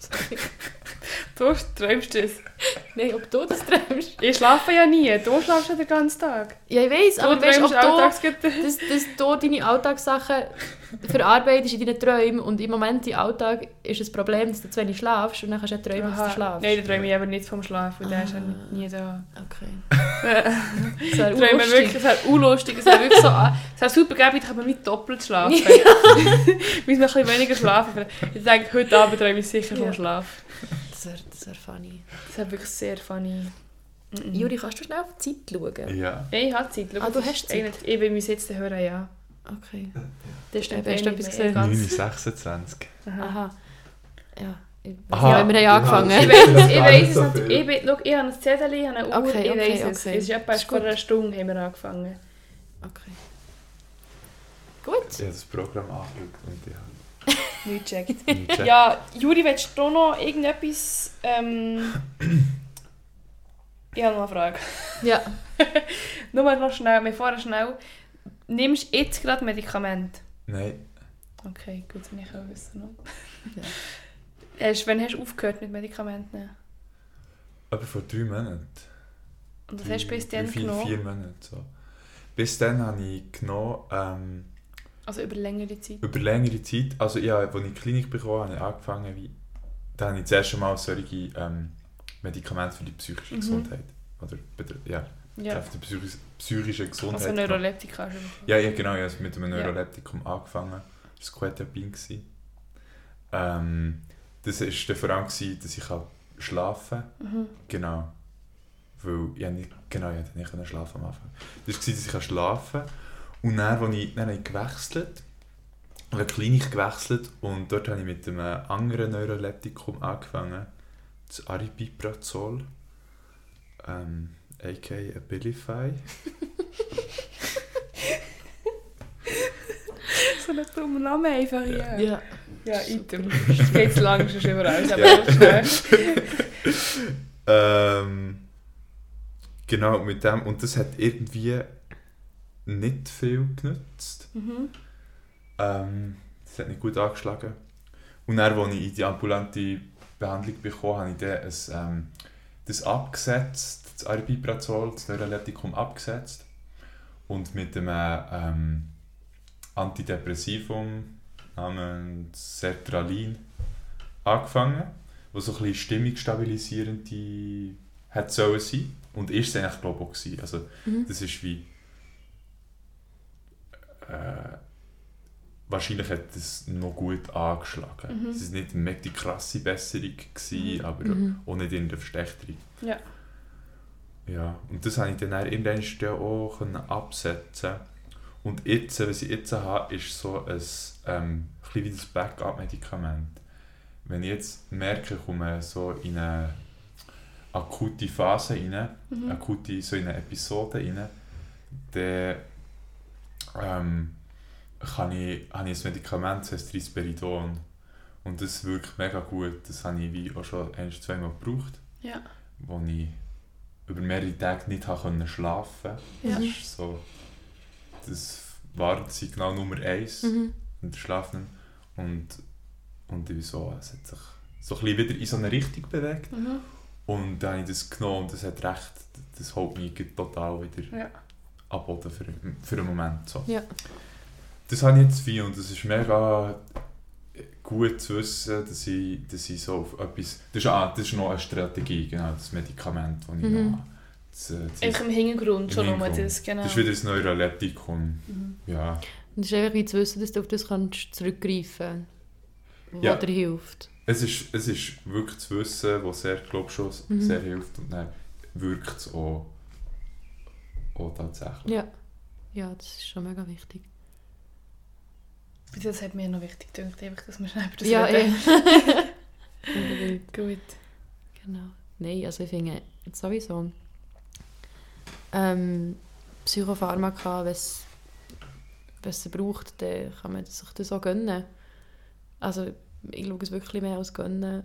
Du träumst das. Nein, ob du das träumst? Ich schlafe ja nie. Du schlafst ja den ganzen Tag. Ja, ich weiss, aber du weißt, ob du, dass, dass du deine Alltagssachen verarbeitest in deinen Träumen und im Moment im Alltag ist das Problem, dass du zu wenig schlafst und dann kannst du auch träumen, dass du schlafst. Nein, da träume ich aber nicht vom Schlafen, weil der ist ja Ah. nie da. Okay. Das wäre unlustig. wirklich, es wäre unlustig, es wäre wirklich so, es wäre super gegeben, ich kann man mit doppelt schlafen. Ja. Ich muss noch ein bisschen weniger schlafen. Ich denke, heute Abend träume ich sicher vom Ja. Schlaf. Das wäre das wär funny. Das ist wirklich sehr funny. Mhm. Juri, kannst du schnell auf die Zeit schauen? Ja. Ich habe Zeit. Schau, Ah, du hast Zeit. Ich will mich jetzt hören, ja. Okay. Das ist Ja, dann hast du nicht etwas gesehen? ganz- 9,26. Aha. Aha. Ja. Ich Aha. ja, wir haben angefangen. Ich Ja. weiß es, ich weiß nicht es so nicht. Ich, bin, schau, ich habe ein Zettel, ich habe eine Uhr, Okay, ich okay, weiß es. okay. Es ist etwa Ist vor gut. einer Stunde haben wir angefangen. Okay. Gut. Ich habe das Programm angeschaut und ich habe Nicht gecheckt. nicht gecheckt. Ja, Juri, willst du noch irgendetwas... Ähm, ich habe noch eine Frage. Ja. Nur mal noch schnell, wir fahren schnell. Nimmst du jetzt gerade Medikamente? Nein, Okay, gut, wenn ich auch wissen. Ja. Hast, wann hast du aufgehört mit Medikamenten? nehmen? aber vor drei Monaten. Und was Drei- hast du bis dann vier, genommen? Vier Monate. So. Bis dann habe ich genommen, ähm, Also über längere Zeit? über längere Zeit, also ja, als ich in die Klinik bekommen habe, habe ich angefangen, wie, da habe ich das erste Mal solche ähm, Medikamente für die psychische Mhm. Gesundheit. Oder, ja, Ja. betreffend die psychische, psychische Gesundheit. Also. Neuroleptika bekommen. Ja, ja, genau, ich habe mit einem Ja. Neuroleptikum angefangen. Das war Quetiapin. Ähm, das war dann vor allem, gewesen, dass ich schlafen kann. Mhm. Genau. Weil ich nicht, genau, ich nicht schlafen am Anfang. Das war, dass ich schlafen kann. Und dann, als ich, dann habe ich gewechselt, in eine Klinik gewechselt und dort habe ich mit einem anderen Neuroleptikum angefangen, das Aripiprazol, ähm, aka Abilify. So ein dummer Name einfach, ja. Ja. Ja, item. Es geht zu lang, sonst überall. Aber Ja. schnell. Ähm, genau, mit dem, und das hat irgendwie nicht viel genützt. Mhm. Ähm, das hat nicht gut angeschlagen. Und dann, als ich in die ambulante Behandlung bekam, habe ich dann ein, ähm, das abgesetzt, das Aripiprazol, das Neuroleptikum abgesetzt und mit einem ähm, Antidepressivum namens Sertralin angefangen, was so ein bisschen stimmungsstabilisierend hat sollen sein. Und ist es eigentlich, glaube ich, auch gewesen. Also, Mhm. das ist wie... Äh, wahrscheinlich hat es noch gut angeschlagen. Mhm. Es war nicht mega krasse Besserung, gewesen, Mhm. aber Mhm. auch nicht in der Verschlechterung. Ja. Ja, und das konnte ich dann irgendwann ja auch absetzen Und jetzt, was ich jetzt habe, ist so ein, ähm, ein wie das Backup-Medikament. Wenn ich jetzt merke, ich komme so in eine akute Phase rein, Mhm. akute, so in eine Episode rein, dann ähm, kann ich, habe ich ein Medikament, das heißt Risperidon. Und das wirkt mega gut. Das habe ich wie auch schon ein, zweimal gebraucht, Ja. wo ich über mehrere Tage nicht können schlafen Ja. Das ist so das Warnsignal Nummer eins Mhm. der Schlafen. Und, und ich so, es hat sich so ein bisschen wieder in so eine Richtung bewegt. Mhm. Und dann habe ich das genommen und das hat recht, das holt mich total wieder Ja. Ab Boden für, für einen Moment. So. Ja. Das habe ich jetzt viel und es ist mega gut zu wissen, dass ich, dass ich so auf etwas... Das ist, ah, das ist noch eine Strategie, genau, das Medikament, das ich Mhm. noch. Das, das, Einfach im Hintergrund schon Hintergrund. das, genau. das ist wieder das Neuroleptikum. Mhm. Ja. Und es ist einfach wie zu wissen, dass du auf das kannst zurückgreifen kannst, Ja. was dir hilft. Es ist, es ist wirklich zu wissen, was sehr, glaube schon Mhm. sehr hilft und dann wirkt es auch, auch tatsächlich. Ja. Ja, das ist schon mega wichtig. Das hat mir noch wichtig gedacht, einfach, dass wir schnell über das ja, reden. eh. Gut. Genau. Nein, also ich finde sowieso ähm, Psychopharmaka, wenn es wenn es sie braucht, dann kann man sich das auch gönnen. Also ich schaue es wirklich mehr als gönnen.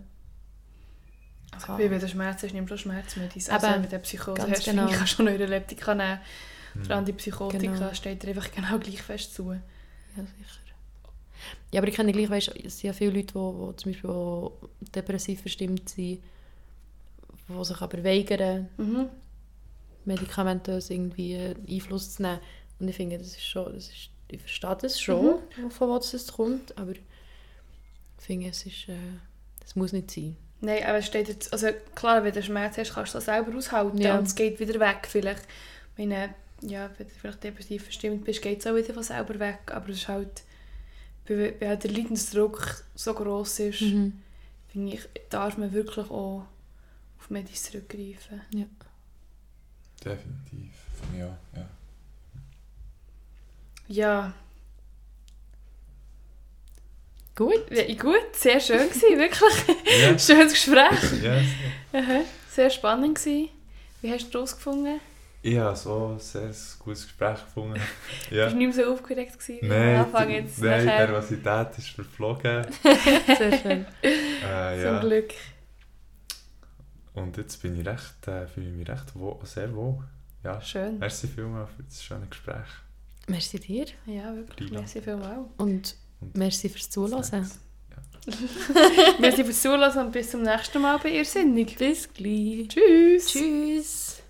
Also, wie wenn du Schmerzen hast, nimmst du auch Schmerzmittel. Also mit der Psychose hast, genau. du Neuroleptika nehmen. Mhm. Für Antipsychotika Genau. steht dir einfach genau gleich fest zu. Ja, sicher. Ja, aber ich kenne gleich, weißt, es sind ja viele Leute, die, die zum Beispiel auch depressiv verstimmt sind, die sich aber weigern, Mhm. medikamentös irgendwie Einfluss zu nehmen. Und ich finde, das ist schon, das ist, ich verstehe das schon, von was es kommt, aber ich finde, es ist, äh, das muss nicht sein. Nein, aber es steht jetzt, also klar, wenn du Schmerz hast, kannst du das selber aushalten Ja. und es geht wieder weg vielleicht. Ich Meine, ja, wenn du vielleicht depressiv verstimmt bist, geht es auch wieder von selber weg, aber es ist halt, weil halt der Leidensdruck so gross ist, Mhm. finde ich, darf man wirklich auch auf Medis zurückgreifen. Definitiv. Ja, ja. Ja, Gut. ja, gut, sehr schön gewesen, wirklich. Ja, Schönes Gespräch. ja. Aha, Sehr spannend gewesen. Wie hast du das herausgefunden? Ich habe so ein sehr gutes Gespräch gefunden. Ja. Bist du nicht mehr so aufgeregt gewesen? Nein, jetzt nein die? Nervosität ist verflogen. Sehr schön. Äh, Zum ja. Glück. Und jetzt bin ich recht, äh, fühle ich mich recht wohl, sehr wohl. Ja, Schön. merci vielmals für das schöne Gespräch. Merci dir Ja, wirklich. Lila. Merci vielmals. und Und merci fürs Zuhören. Sex. Merci fürs Zuhören und bis zum nächsten Mal bei Irrsinnig. Bis gleich. Tschüss. Tschüss.